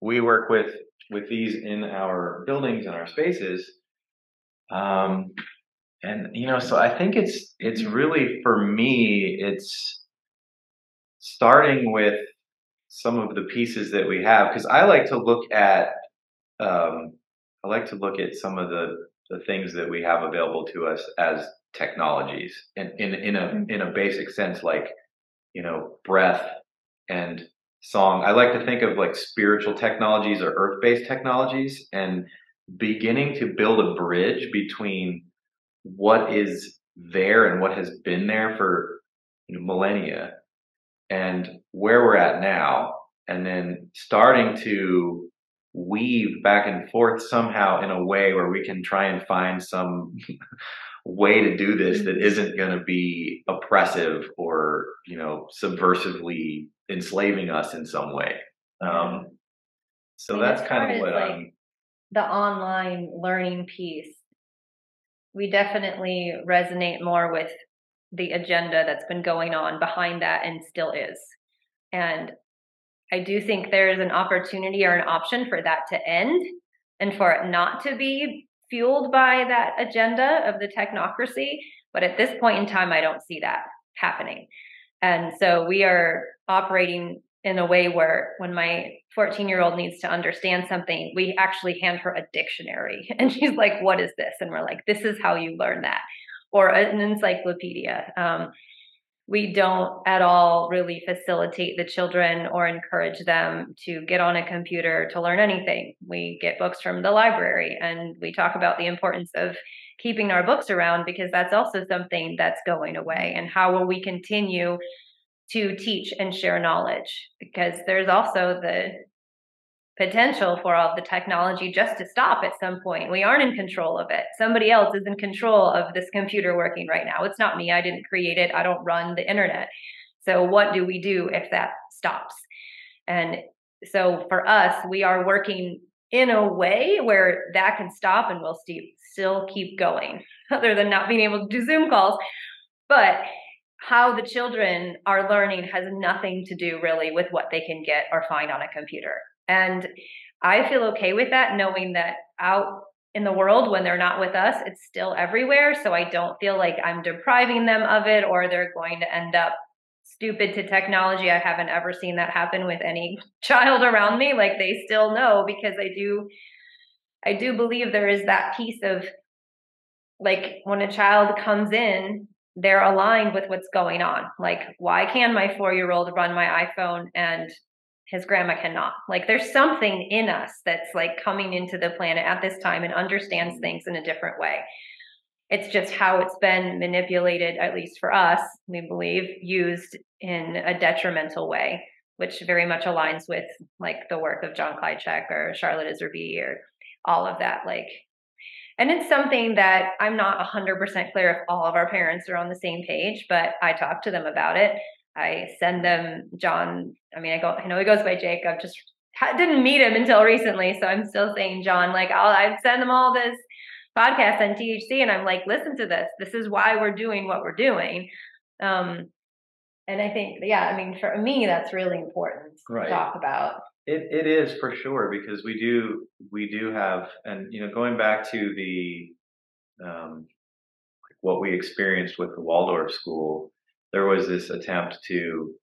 we work with with these in our buildings and our spaces. Um, and you know, so I think it's it's really for me, it's starting with some of the pieces that we have because I like to look at um, I like to look at some of the the things that we have available to us as technologies in in in a Mhm. in a basic sense, like you know, breath and song. I like to think of like spiritual technologies or earth based technologies and beginning to build a bridge between what is there and what has been there for you know, millennia and where we're at now. And then starting to weave back and forth somehow in a way where we can try and find some [LAUGHS] way to do this that isn't going to be oppressive or you know subversively enslaving us in some way um so And that's kind of what like, i'm the online learning piece. We definitely resonate more with the agenda that's been going on behind that and still is. And I do think there's an opportunity or an option for that to end and for it not to be fueled by that agenda of the technocracy. But at this point in time, I don't see that happening. And so we are operating in a way where when my 14 year old needs to understand something, we actually hand her a dictionary. [LAUGHS] And she's like, What is this? And we're like, This is how you learn that. Or an encyclopedia. Um, we don't at all really facilitate the children or encourage them to get on a computer to learn anything. We get books from the library and we talk about the importance of keeping our books around because that's also something that's going away. And how will we continue to teach and share knowledge? Because there's also the potential for all the technology just to stop at some point. We aren't in control of it. Somebody else is in control of this computer working right now. It's not me. I didn't create it. I don't run the internet. So, what do we do if that stops? And so, for us, we are working in a way where that can stop and we'll still keep going, [LAUGHS] other than not being able to do Zoom calls. But how the children are learning has nothing to do really with what they can get or find on a computer. And I feel okay with that, knowing that out in the world when they're not with us, it's still everywhere. So I don't feel like I'm depriving them of it or they're going to end up stupid to technology. I haven't ever seen that happen with any [LAUGHS] child around me. Like they still know because I do I do believe there is that piece of like when a child comes in, they're aligned with what's going on. Like, why can my four year old run my iPhone and his grandma cannot. Like there's something in us that's like coming into the planet at this time and understands mm-hmm. things in a different way. It's just how it's been manipulated, at least for us, we believe, used in a detrimental way, which very much aligns with like the work of John Kleincheck or Charlotte Iserbyt or all of that. Like, and it's something that I'm not 100% clear if all of our parents are on the same page, but I talk to them about it. I send them John. I mean, I go. I know he goes by Jake. I've just didn't meet him until recently, so I'm still saying John. Like I'll I send them all this podcast on THC, and I'm like, listen to this. This is why we're doing what we're doing. Um, and I think, yeah, I mean, for me, that's really important right. to talk about. It it is for sure because we do we do have, and you know, going back to the um, what we experienced with the Waldorf school there was this attempt to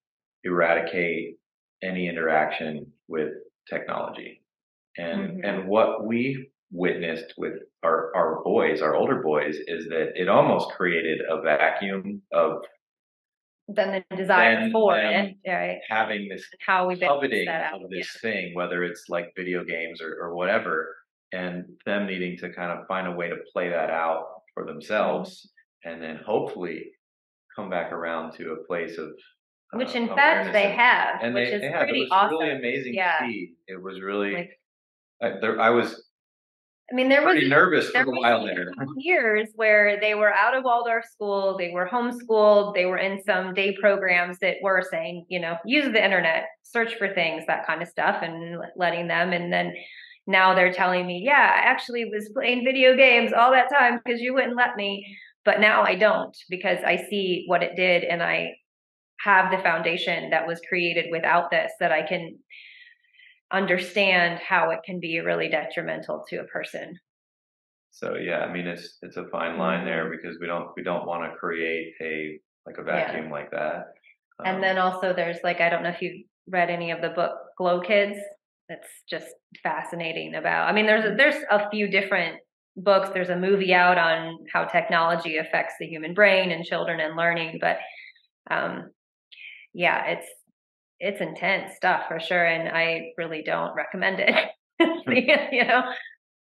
eradicate any interaction with technology. And mm-hmm. and what we witnessed with our, our boys, our older boys, is that it almost created a vacuum of then the desire for it, right? Having this how we coveting of this yeah. thing, whether it's like video games or, or whatever, and them needing to kind of find a way to play that out for themselves, mm-hmm. and then hopefully come back around to a place of uh, which in fact they have, and which they, is they have. pretty awesome. Really amazing yeah. It was really. Like, I, there, I was. I mean, there was pretty nervous for a while there. Years where they were out of Waldorf school, they were homeschooled, they were in some day programs that were saying, you know, use the internet, search for things, that kind of stuff, and letting them. And then now they're telling me, yeah, I actually was playing video games all that time because you wouldn't let me. But now I don't because I see what it did and I have the foundation that was created without this that I can understand how it can be really detrimental to a person. So yeah, I mean it's it's a fine line there mm-hmm. because we don't we don't want to create a like a vacuum yeah. like that. Um, and then also there's like I don't know if you read any of the book Glow Kids. That's just fascinating about. I mean there's a, mm-hmm. there's a few different books. There's a movie out on how technology affects the human brain and children and learning. But um, yeah, it's it's intense stuff for sure, and I really don't recommend it. [LAUGHS] you know,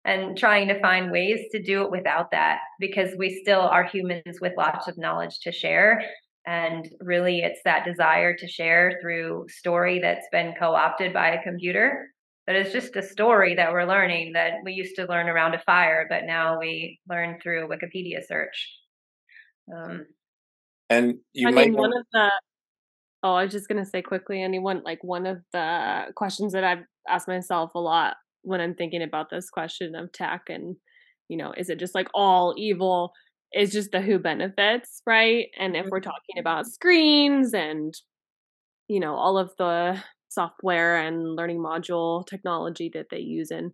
and trying to find ways to do it without that because we still are humans with lots of knowledge to share. And really, it's that desire to share through story that's been co opted by a computer but it's just a story that we're learning that we used to learn around a fire, but now we learn through a Wikipedia search. Um, and you I might mean, one of the oh, I was just gonna say quickly, anyone like one of the questions that I've asked myself a lot when I'm thinking about this question of tech and you know, is it just like all evil? Is just the who benefits, right? And if we're talking mm-hmm. about screens and you know all of the software and learning module technology that they use in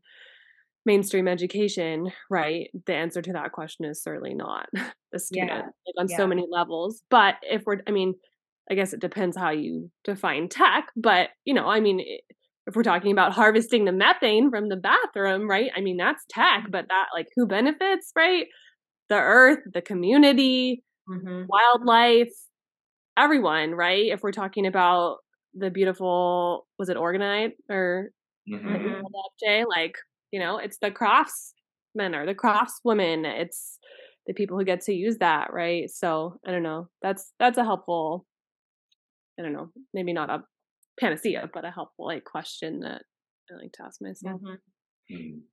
mainstream education, right? The answer to that question is certainly not [LAUGHS] the student, Yeah. like on Yeah. so many levels. But if we're, I mean, I guess it depends how you define tech. But you know, I mean, if we're talking about harvesting the methane from the bathroom, right? I mean, that's tech, but that like who benefits, right? The earth, the community, Mhm. wildlife, everyone, right? If we're talking about the beautiful, was it orgonite or Mhm. Mhm. pulled? Like, you know, it's the craftsmen or the craftswomen. It's the people who get to use that, right? So I don't know. That's that's a helpful. I don't know. Maybe not a panacea, but a helpful like question that I like to ask myself. Mhm. Mhm.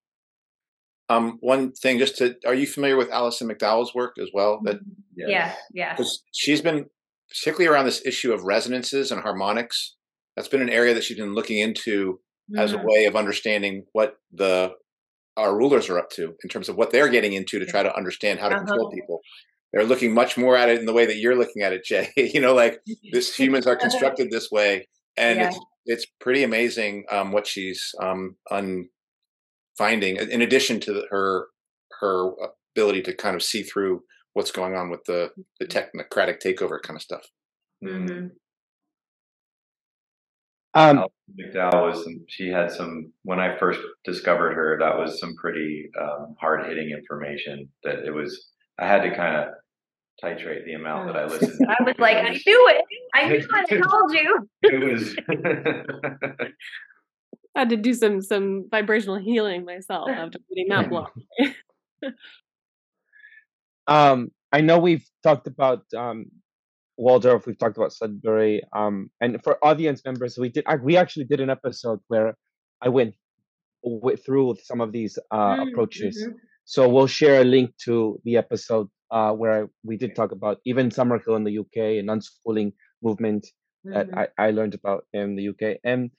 Um, one thing, just to, are you familiar with Alison McDowell's work as well? That Yeah, yeah. because she's been particularly around this issue of resonances and harmonics. That's been an area that she's been looking into as a Mhm. way of understanding what the our rulers are up to in terms of what they're getting into to try to understand how to control Uh-huh. people. They're looking much more at it in the way that you're looking at it, Jay. [LAUGHS] you know, like this humans are constructed this way, and Yeah. it's it's pretty amazing um, what she's um, un finding. In addition to the- her her ability to kind of see through what's going on with the the technocratic takeover kind of stuff. Mhm. Mhm. Um, McDowell was some, she had some when I first discovered her that was some pretty um, hard hitting information that it was I had to kind of titrate the amount that I listened to. I was like, I knew it. I knew. [LAUGHS] I told you. it was [LAUGHS] I had to do some some vibrational healing myself after reading that blog. [LAUGHS] um, I know we've talked about um, Waldorf, we've talked about Sudbury, um, and for audience members, we did we actually did an episode where I went, went through some of these uh, Mm, approaches. mhm. So we'll share a link to the episode uh, where we did talk about even Summerhill in the UK and unschooling movement that Mhm. I, I learned about in the UK. And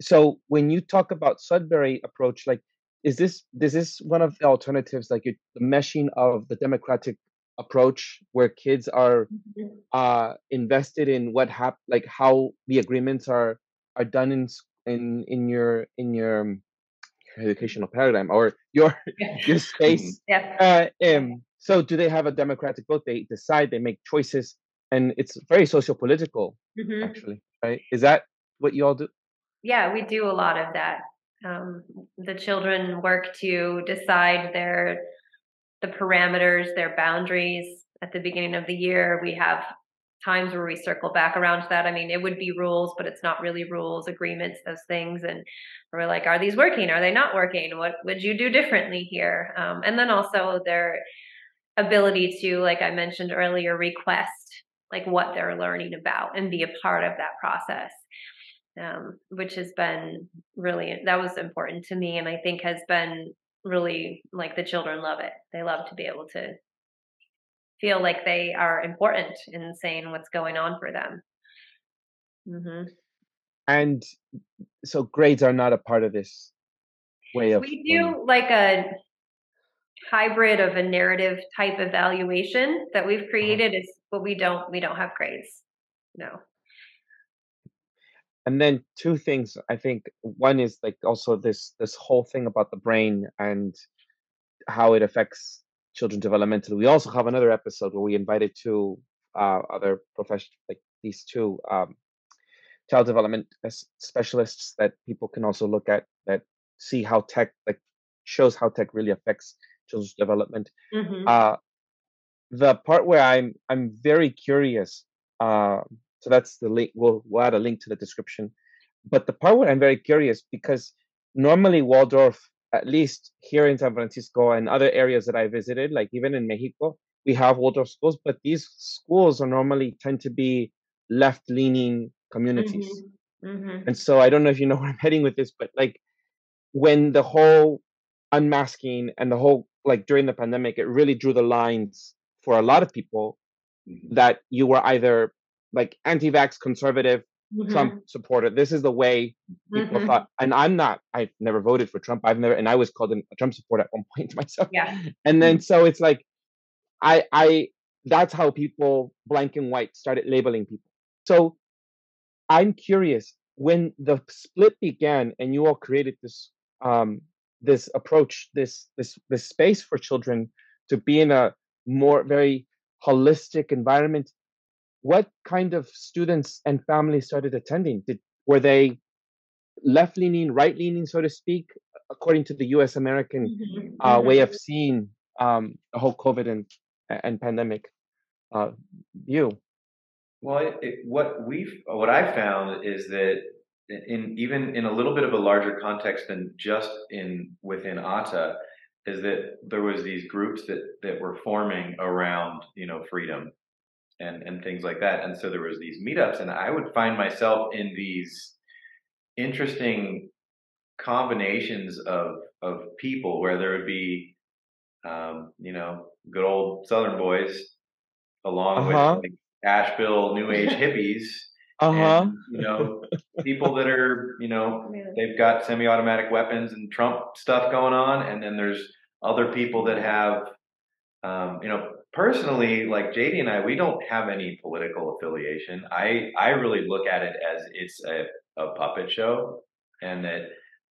so when you talk about Sudbury approach, like is this this is one of the alternatives, like you the meshing of the democratic approach where kids are Mhm. uh invested in what hap like how the agreements are are done in in in your in your um, educational paradigm or your your space [LAUGHS] Yeah. uh, um, so do they have a democratic vote? They decide, they make choices, and it's very socio-political, Mhm. actually, right? Is that what you all do? Yeah, we do a lot of that. Um, the children work to decide their the parameters, their boundaries. At the beginning of the year, we have times where we circle back around to that. I mean, it would be rules, but it's not really rules, agreements, those things. And we're like, are these working? Are they not working? What would you do differently here? Um, and then also their ability to, like I mentioned earlier, request like what they're learning about and be a part of that process um, which has been really that was important to me and i think has been really like the children love it. They love to be able to feel like they are important in saying what's going on for them. Hmm And so grades are not a part of this way of. we do like a hybrid of a narrative type evaluation that we've created is but we don't we don't have grades no. And then two things i think. One is like also this this whole thing about the brain and how it affects children developmentally. We also have another episode where we invited two uh, other professionals like these two um, child development specialists that people can also look at that see how tech like shows how tech really affects children's development Mhm. uh the part where i'm i'm very curious uh so that's the link we'll, we'll add a link to the description but the part where i'm very curious because normally waldorf at least here in san francisco and other areas that i visited like even in mexico we have waldorf schools but these schools are normally tend to be left leaning communities Mhm. and so I don't know if you know [LAUGHS] where I'm heading with this, but like when the whole unmasking and the whole like during the pandemic, it really drew the lines for a lot of people Mhm. that you were either like anti-vax conservative Mhm. Trump supporter. This is the way people Mhm. thought. And I'm not, I've never voted for Trump. I've never and I was called a Trump supporter at one [LAUGHS] point myself. yeah And then so it's like I I that's how people blank and white started labeling people. So I'm curious when the split began and you all created this um this approach, this this this space for children to be in a more very holistic environment. What kind of students and families started attending? Did were they left leaning, right leaning, so to speak, according to the U.S. American Mhm, uh, way of seeing um, the whole COVID and and pandemic uh, view? Well, it, it, what we've what I found is that in even in a little bit of a larger context than just in within ATA, is that there was these groups that that were forming around you know freedom and and things like that, and so there was these meetups, and I would find myself in these interesting combinations of of people where there would be um, you know good old Southern boys along Uh-huh. with like Asheville New Age hippies Uh huh. you know people that are you know they've got semi-automatic weapons and Trump stuff going on, and then there's other people that have um, you know personally like JD and I we don't have any political affiliation. I I really look at it as it's a, a puppet show, and that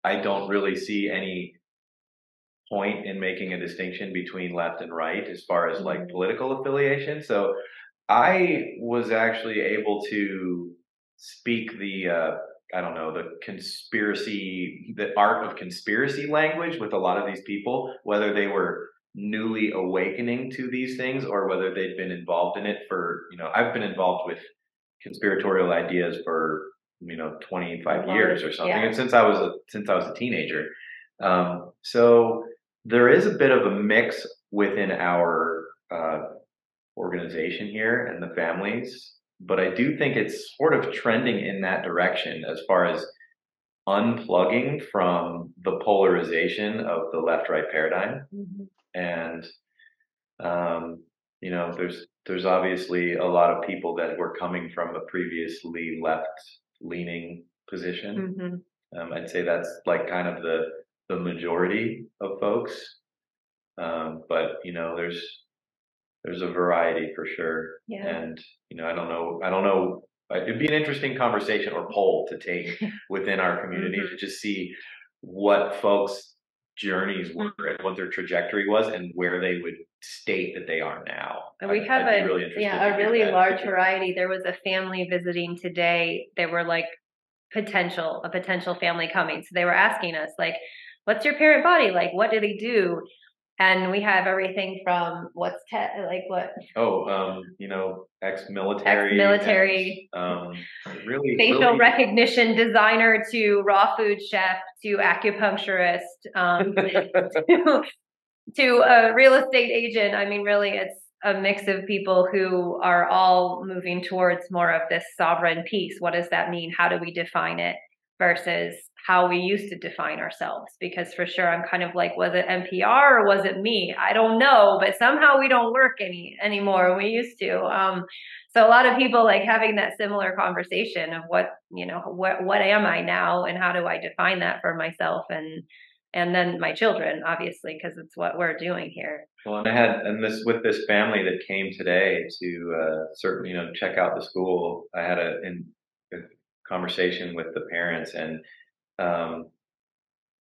I don't really see any point in making a distinction between left and right as far as like Mhm. political affiliation. So I was actually able to speak the uh, I don't know the conspiracy, the art of conspiracy language with a lot of these people, whether they were newly awakening to these things or whether they'd been involved in it for you know I've been involved with conspiratorial ideas for you know 25 Long, years or something yeah. and since I was a since I was a teenager. Um, so there is a bit of a mix within our uh, organization here and the families, but I do think it's sort of trending in that direction as far as unplugging from the polarization of the left right paradigm. Mhm. And, um, you know, there's there's obviously a lot of people that were coming from a previously left leaning position. Mhm. Um, I'd say that's like kind of the the majority of folks. Um, but you know, there's there's a variety for sure. Yeah. And you know, I don't know, I don't know. uh, It'd be an interesting conversation or poll to take [LAUGHS] within our community Mm-hmm. to just see what folks' journeys were Mm-hmm. and what their trajectory was and where they would state that they are now. And we I'd- have I'd a really yeah a really that. large variety. There was a family visiting today. They were like potential a potential family coming. So they were asking us like, "What's your parent body like? What do they do?" And we have everything from what's te- like what Oh, um, you know, ex-military, Ex-military. um, really facial really- recognition designer to raw food chef to acupuncturist um, [LAUGHS] to, to a real estate agent. I mean, really, it's a mix of people who are all moving towards more of this sovereign peace. What does that mean? How do we define it versus how we used to define ourselves? Because for sure, I'm kind of like, was it NPR or was it me? I don't know, but somehow we don't work any anymore. We used to. Um, so a lot of people like having that similar conversation of what you know what what am i now and how do i define that for myself and and then my children obviously because it's what we're doing here Well, and I had, and this with this family that came today to uh, certain, you know, check out the school. I had a, in, conversation with the parents, and um,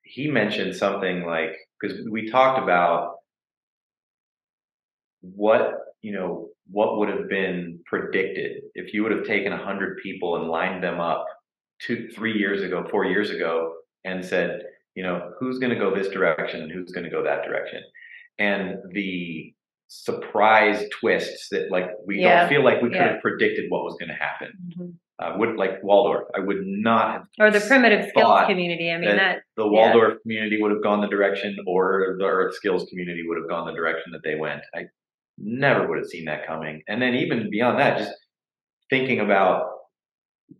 he mentioned something like because we talked about what you know what would have been predicted if you would have taken a hundred people and lined them up two, three years ago, four years ago, and said, you know, who's going to go this direction and who's going to go that direction and the surprise twists that like we Yeah, don't feel like we could yeah. have predicted what was going to happen. Uh, would like Waldorf, I would not have or the primitive skills community i mean that that the yeah. Waldorf community would have gone the direction, or the Earth Skills community would have gone the direction that they went. I never would have seen that coming. And then even beyond that, just thinking about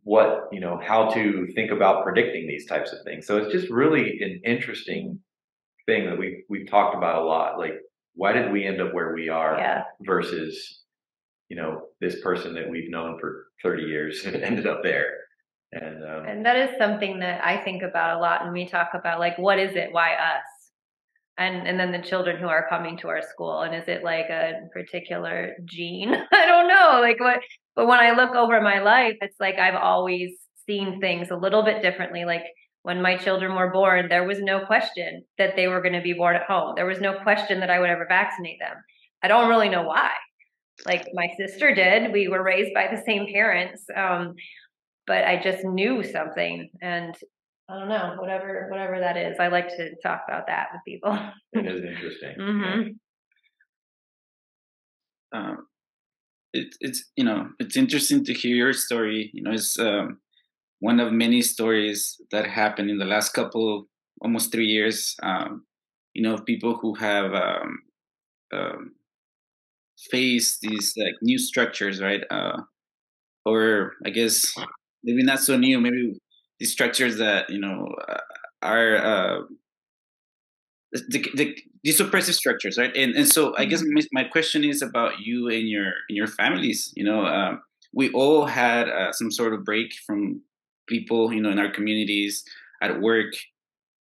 what you know, how to think about predicting these types of things. So it's just really an interesting thing that we we've talked about a lot. Like, why did we end up where we are yeah versus you know this person that we've known for 30 years [LAUGHS] ended up there and um, and that is something that i think about a lot when we talk about like what is it why us and and then the children who are coming to our school and is it like a particular gene [LAUGHS] i don't know like what but when i look over my life it's like i've always seen things a little bit differently like when my children were born, there was no question that they were going to be born at home. There was no question that I would ever vaccinate them. I don't really know why. Like my sister did. We were raised by the same parents. Um, but I just knew something and I don't know, whatever whatever that is. I like to talk about that with people. It is interesting. [LAUGHS] yeah. hmm um, it, it's you know it's interesting to hear your story you know it's um, one of many stories that happened in the last couple almost three years um, you know people who have um, faced these like new structures right? Uh, or i guess maybe not so new maybe these structures that you know uh, are uh, the, the, these oppressive structures right? And and so i guess my, my question is about you and your and your families you know um, we all had uh, some sort of break from people you know in our communities at work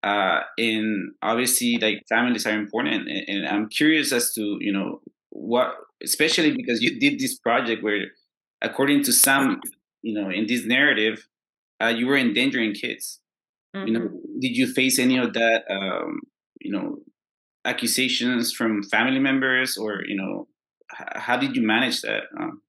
uh and obviously like families are important and, and i'm curious as to you know what especially because you did this project where according to some you know in this narrative uh, you were endangering kids you know did you face any of that um you know accusations from family members or you know h- how did you manage that um,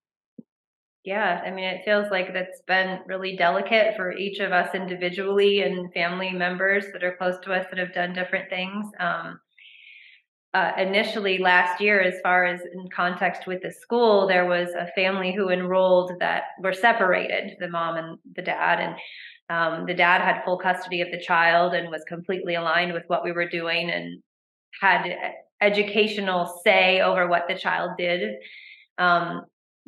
Yeah, I mean, it feels like that's been really delicate for each of us individually and family members that are close to us that have done different things. Um, uh, initially, last year, as far as in context with the school, there was a family who enrolled that were separated, the mom and the dad, and um, the dad had full custody of the child and was completely aligned with what we were doing and had educational say over what the child did. Um,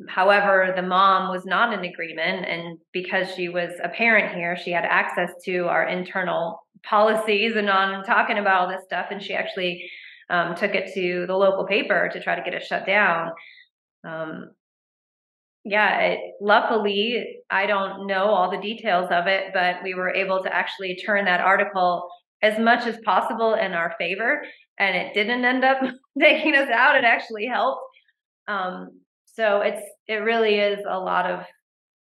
However, the mom was not in agreement, and because she was a parent here, she had access to our internal policies and on talking about all this stuff. And she actually um, took it to the local paper to try to get it shut down. Um, yeah, it, luckily, I don't know all the details of it, but we were able to actually turn that article as much as possible in our favor, and it didn't end up [LAUGHS] taking us out. It actually helped. Um, so it's it really is a lot of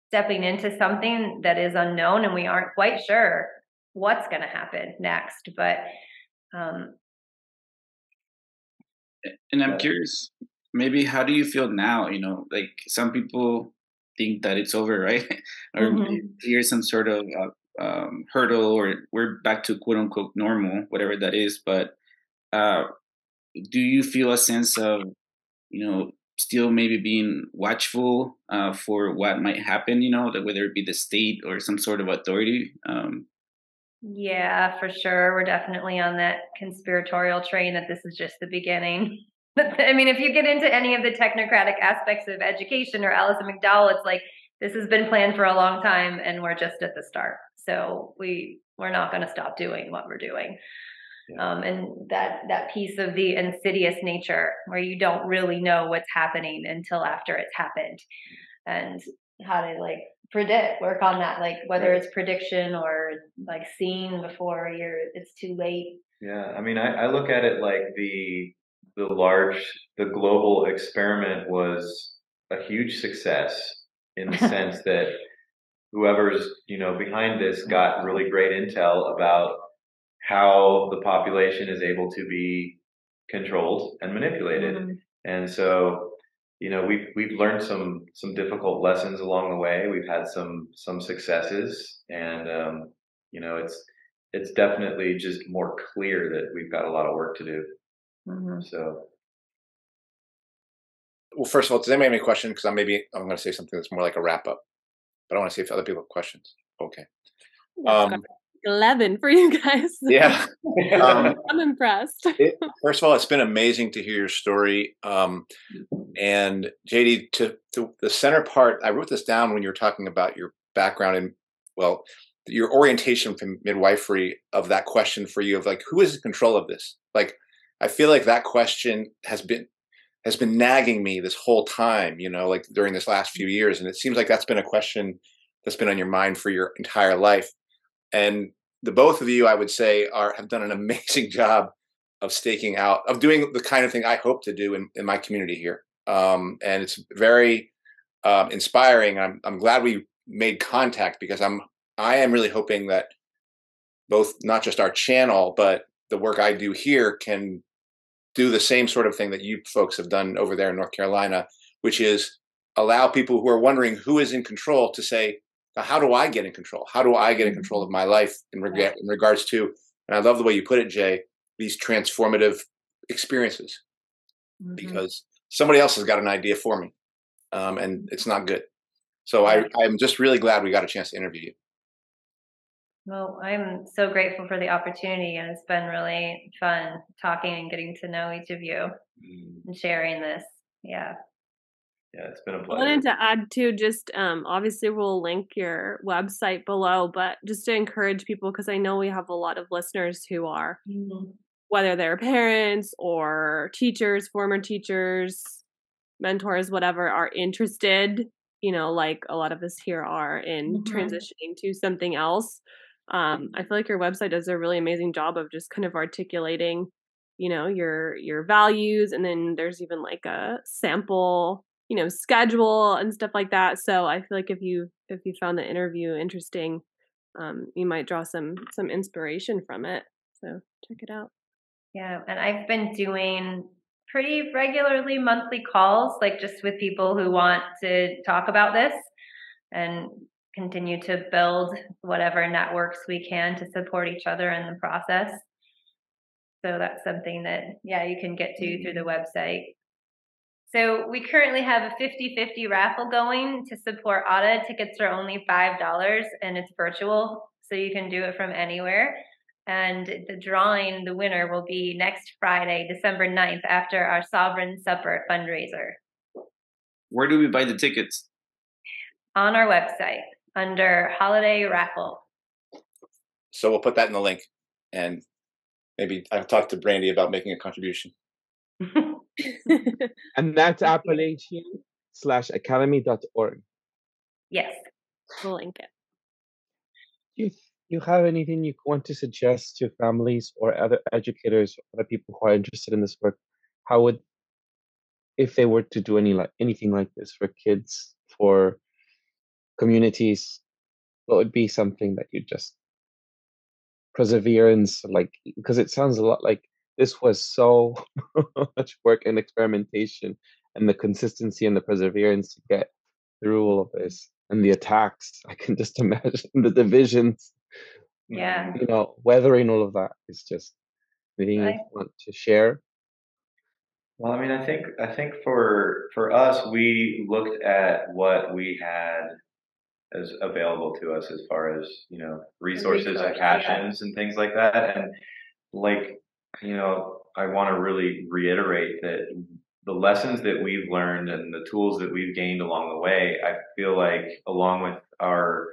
stepping into something that is unknown and we aren't quite sure what's going to happen next but um and i'm Yeah. curious maybe how do you feel now you know like some people think that it's over [LAUGHS] right or Mhm. here's some sort of uh, um, hurdle or we're back to quote unquote normal whatever that is but uh, do you feel a sense of you know still maybe being watchful uh, for what might happen you know that whether it be the state or some sort of authority um, yeah for sure we're definitely on that conspiratorial train that this is just the beginning. [LAUGHS] I mean if you get into any of the technocratic aspects of education or alison mcdowell it's like this has been planned for a long time and we're just at the start. So we we're not going to stop doing what we're doing. Yeah. um, and that that piece of the insidious nature where you don't really know what's happening until after it's happened. And how to like predict work on that like whether it's prediction or like seeing before you're it's too late. Yeah, I mean, I, I look at it like the the large, the global experiment was a huge success in the [LAUGHS] sense that whoever's you know behind this got really great intel about how the population is able to be controlled and manipulated, Mhm. and so you know we've we've learned some some difficult lessons along the way. We've had some some successes, and um, you know it's it's definitely just more clear that we've got a lot of work to do. Mhm. So Well, first of all, does anybody have any question? Because I'm maybe I'm going to say something that's more like a wrap up, but I want to see if other people have questions. Okay. Um, got 11 for you guys. [LAUGHS] yeah. Um, I'm impressed. it, first of all, it's been amazing to hear your story. Um, and JD, to, to the center part, I wrote this down when you were talking about your background and, well, your orientation from midwifery of that question for you of like, who is in control of this? Like, I feel like that question has been has been nagging me this whole time, you know, like during this last few years. And it seems like that's been a question that's been on your mind for your entire life. And the both of you, I would say, are have done an amazing [LAUGHS] job of staking out, of doing the kind of thing I hope to do in, in my community here. Um, and it's very um, inspiring. I'm I'm glad we made contact because I'm I am really hoping that both not just our channel, but the work I do here can do the same sort of thing that you folks have done over there in North Carolina, which is allow people who are wondering who is in control to say, "Now, how do I get in control? How do I get in control of my life in, reg- in regards to, and I love the way you put it, Jay, these transformative experiences, Mhm. because somebody else has got an idea for me, um, and it's not good. So I, I'm just really glad we got a chance to interview you. Well, I'm so grateful for the opportunity, and it's been really fun talking and getting to know each of you Mm, and sharing this. Yeah. Yeah, it's been a I pleasure. wanted to add too, just um, obviously we'll link your website below, but just to encourage people because I know we have a lot of listeners who are whether they're parents or teachers, former teachers, mentors, whatever, are interested, you know, like a lot of us here are in Mhm. transitioning to something else. Um, I feel like your website does a really amazing job of just kind of articulating, you know, your your values, and then there's even like a sample, you know, schedule and stuff like that. So I feel like if you if you found the interview interesting, um, you might draw some some inspiration from it. So check it out. Yeah, and I've been doing pretty regularly monthly calls, like just with people who want to talk about this and continue to build whatever networks we can to support each other in the process. So that's something that, yeah, you can get to through the website. So we currently have a 50 50 raffle going to support AUTA. Tickets are only $5 and it's virtual, so you can do it from anywhere. And the drawing, the winner will be next Friday, December 9th, after our Sovereign Supper fundraiser Where do we buy the tickets? on our website under Holiday Raffle. So we'll put that in the link, and maybe I've talked to Brandy about making a contribution. [LAUGHS] And that's [LAUGHS] Appalachian slash academy.org. yes. we'll link it. Do you, you have anything you want to suggest to families or other educators or other people who are interested in this work? How would, if they were to do any like anything like this for kids, for communities, what would be something that you just perseverance, like because it sounds a lot like this was so [LAUGHS] much work and experimentation, and the consistency and the perseverance to get through all of this and the attacks. [LAUGHS] I can just imagine the divisions Yeah. you know, weathering all of that is just anything you Right. want to share. Well, I mean, I think I think for for us, we looked at what we had as available to us as far as you know resources and resources, yeah. passions and things like that, and like you know, I want to really reiterate that the lessons that we've learned and the tools that we've gained along the way, I feel like along with our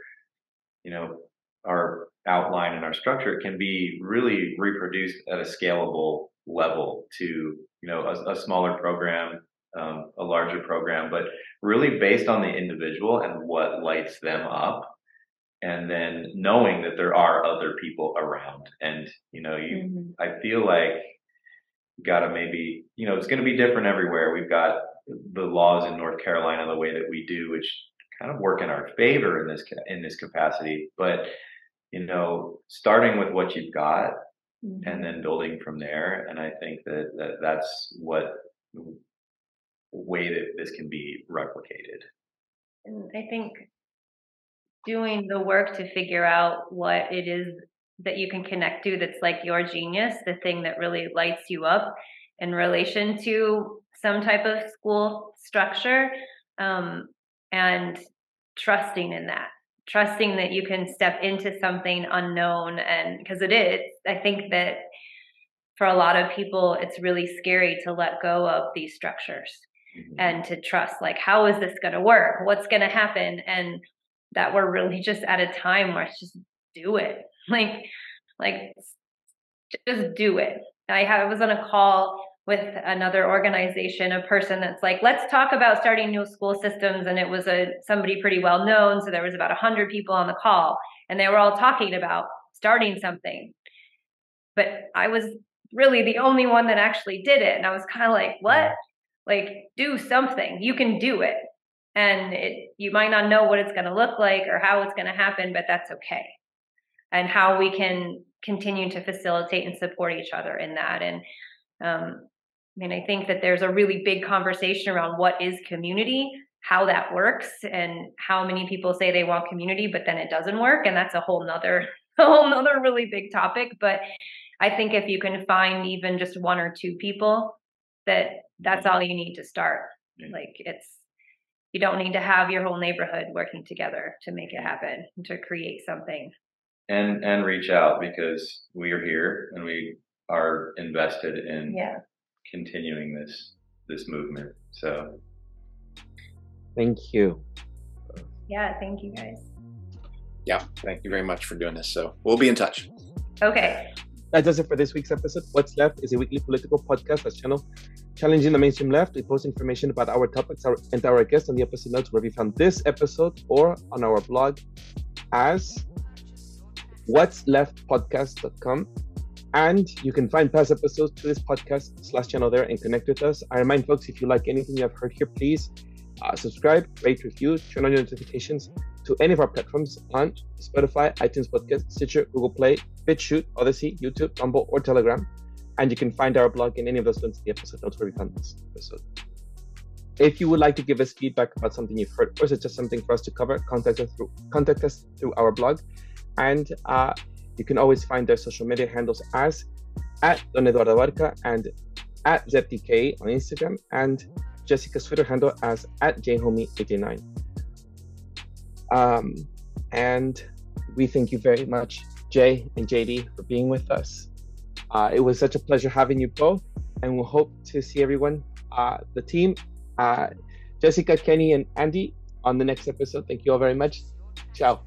you know our outline and our structure can be really reproduced at a scalable level to you know a, a smaller program um, a larger program but really based on the individual and what lights them up and then knowing that there are other people around. And you know you Mhm. i feel like you gotta maybe you know it's going to be different everywhere. We've got the laws in north carolina the way that we do which kind of work in our favor in this in this capacity. But you know starting with what you've got and then building from there. And i think that, that that's what way that this can be replicated. And I think doing the work to figure out what it is that you can connect to that's like your genius, the thing that really lights you up in relation to some type of school structure, um, and trusting in that, trusting that you can step into something unknown. And because it is, I think that for a lot of people, it's really scary to let go of these structures and to trust like how is this going to work? What's going to happen? And that we're really just at a time where it's just do it. [LAUGHS] Like like just do it. I have, I was on a call with another organization a person that's like let's talk about starting new school systems and it was a somebody pretty well known so there was about 100 people on the call and they were all talking about starting something. But i was really the only one that actually did it and i was kind of like what? Like do something. You can do it and it you might not know what it's going to look like or how it's going to happen but that's okay and how we can continue to facilitate and support each other in that. And um, I mean, I think that there's a really big conversation around what is community, how that works, and how many people say they want community, but then it doesn't work. And that's a whole nother, a [LAUGHS] whole nother really big topic. But I think if you can find even just one or two people, that that's all you need to start. Yeah. Like it's you don't need to have your whole neighborhood working together to make it happen, to create something. and and reach out because we are here and we are invested in Yeah. continuing this this movement. So Thank you. Yeah, thank you guys. Yeah, thank you very much for doing this. So we'll be in touch. Okay. That does it for this week's episode. What's Left is a weekly political podcast that's channel challenging the mainstream left. We post information about our topics our, and our guests on the episode notes where we found this episode or on our blog as what's leftpodcast.com. And you can find past episodes to this podcast slash channel there and connect with us. I remind folks if you like anything you have heard here, please uh, subscribe, rate, review, turn on your notifications to any of our platforms on Spotify, iTunes Podcast, Stitcher, Google Play, BitChute, Odysee, YouTube, Rumble, or Telegram. And you can find our blog in any of those links in the episode notes where we found this episode. If you would like to give us feedback about something you've heard or suggest something for us to cover, contact us through contact us through our blog. And uh, you can always find their social media handles as at Don Eduardo Barca and at ZTK on Instagram and Jessica's Twitter handle as at jhomie89. Um, and we thank you very much, Jay and JD, for being with us. Uh, it was such a pleasure having you both, and we'll hope to see everyone, uh, the team, uh, Jessica, Kenny, and Andy, on the next episode. Thank you all very much. Ciao.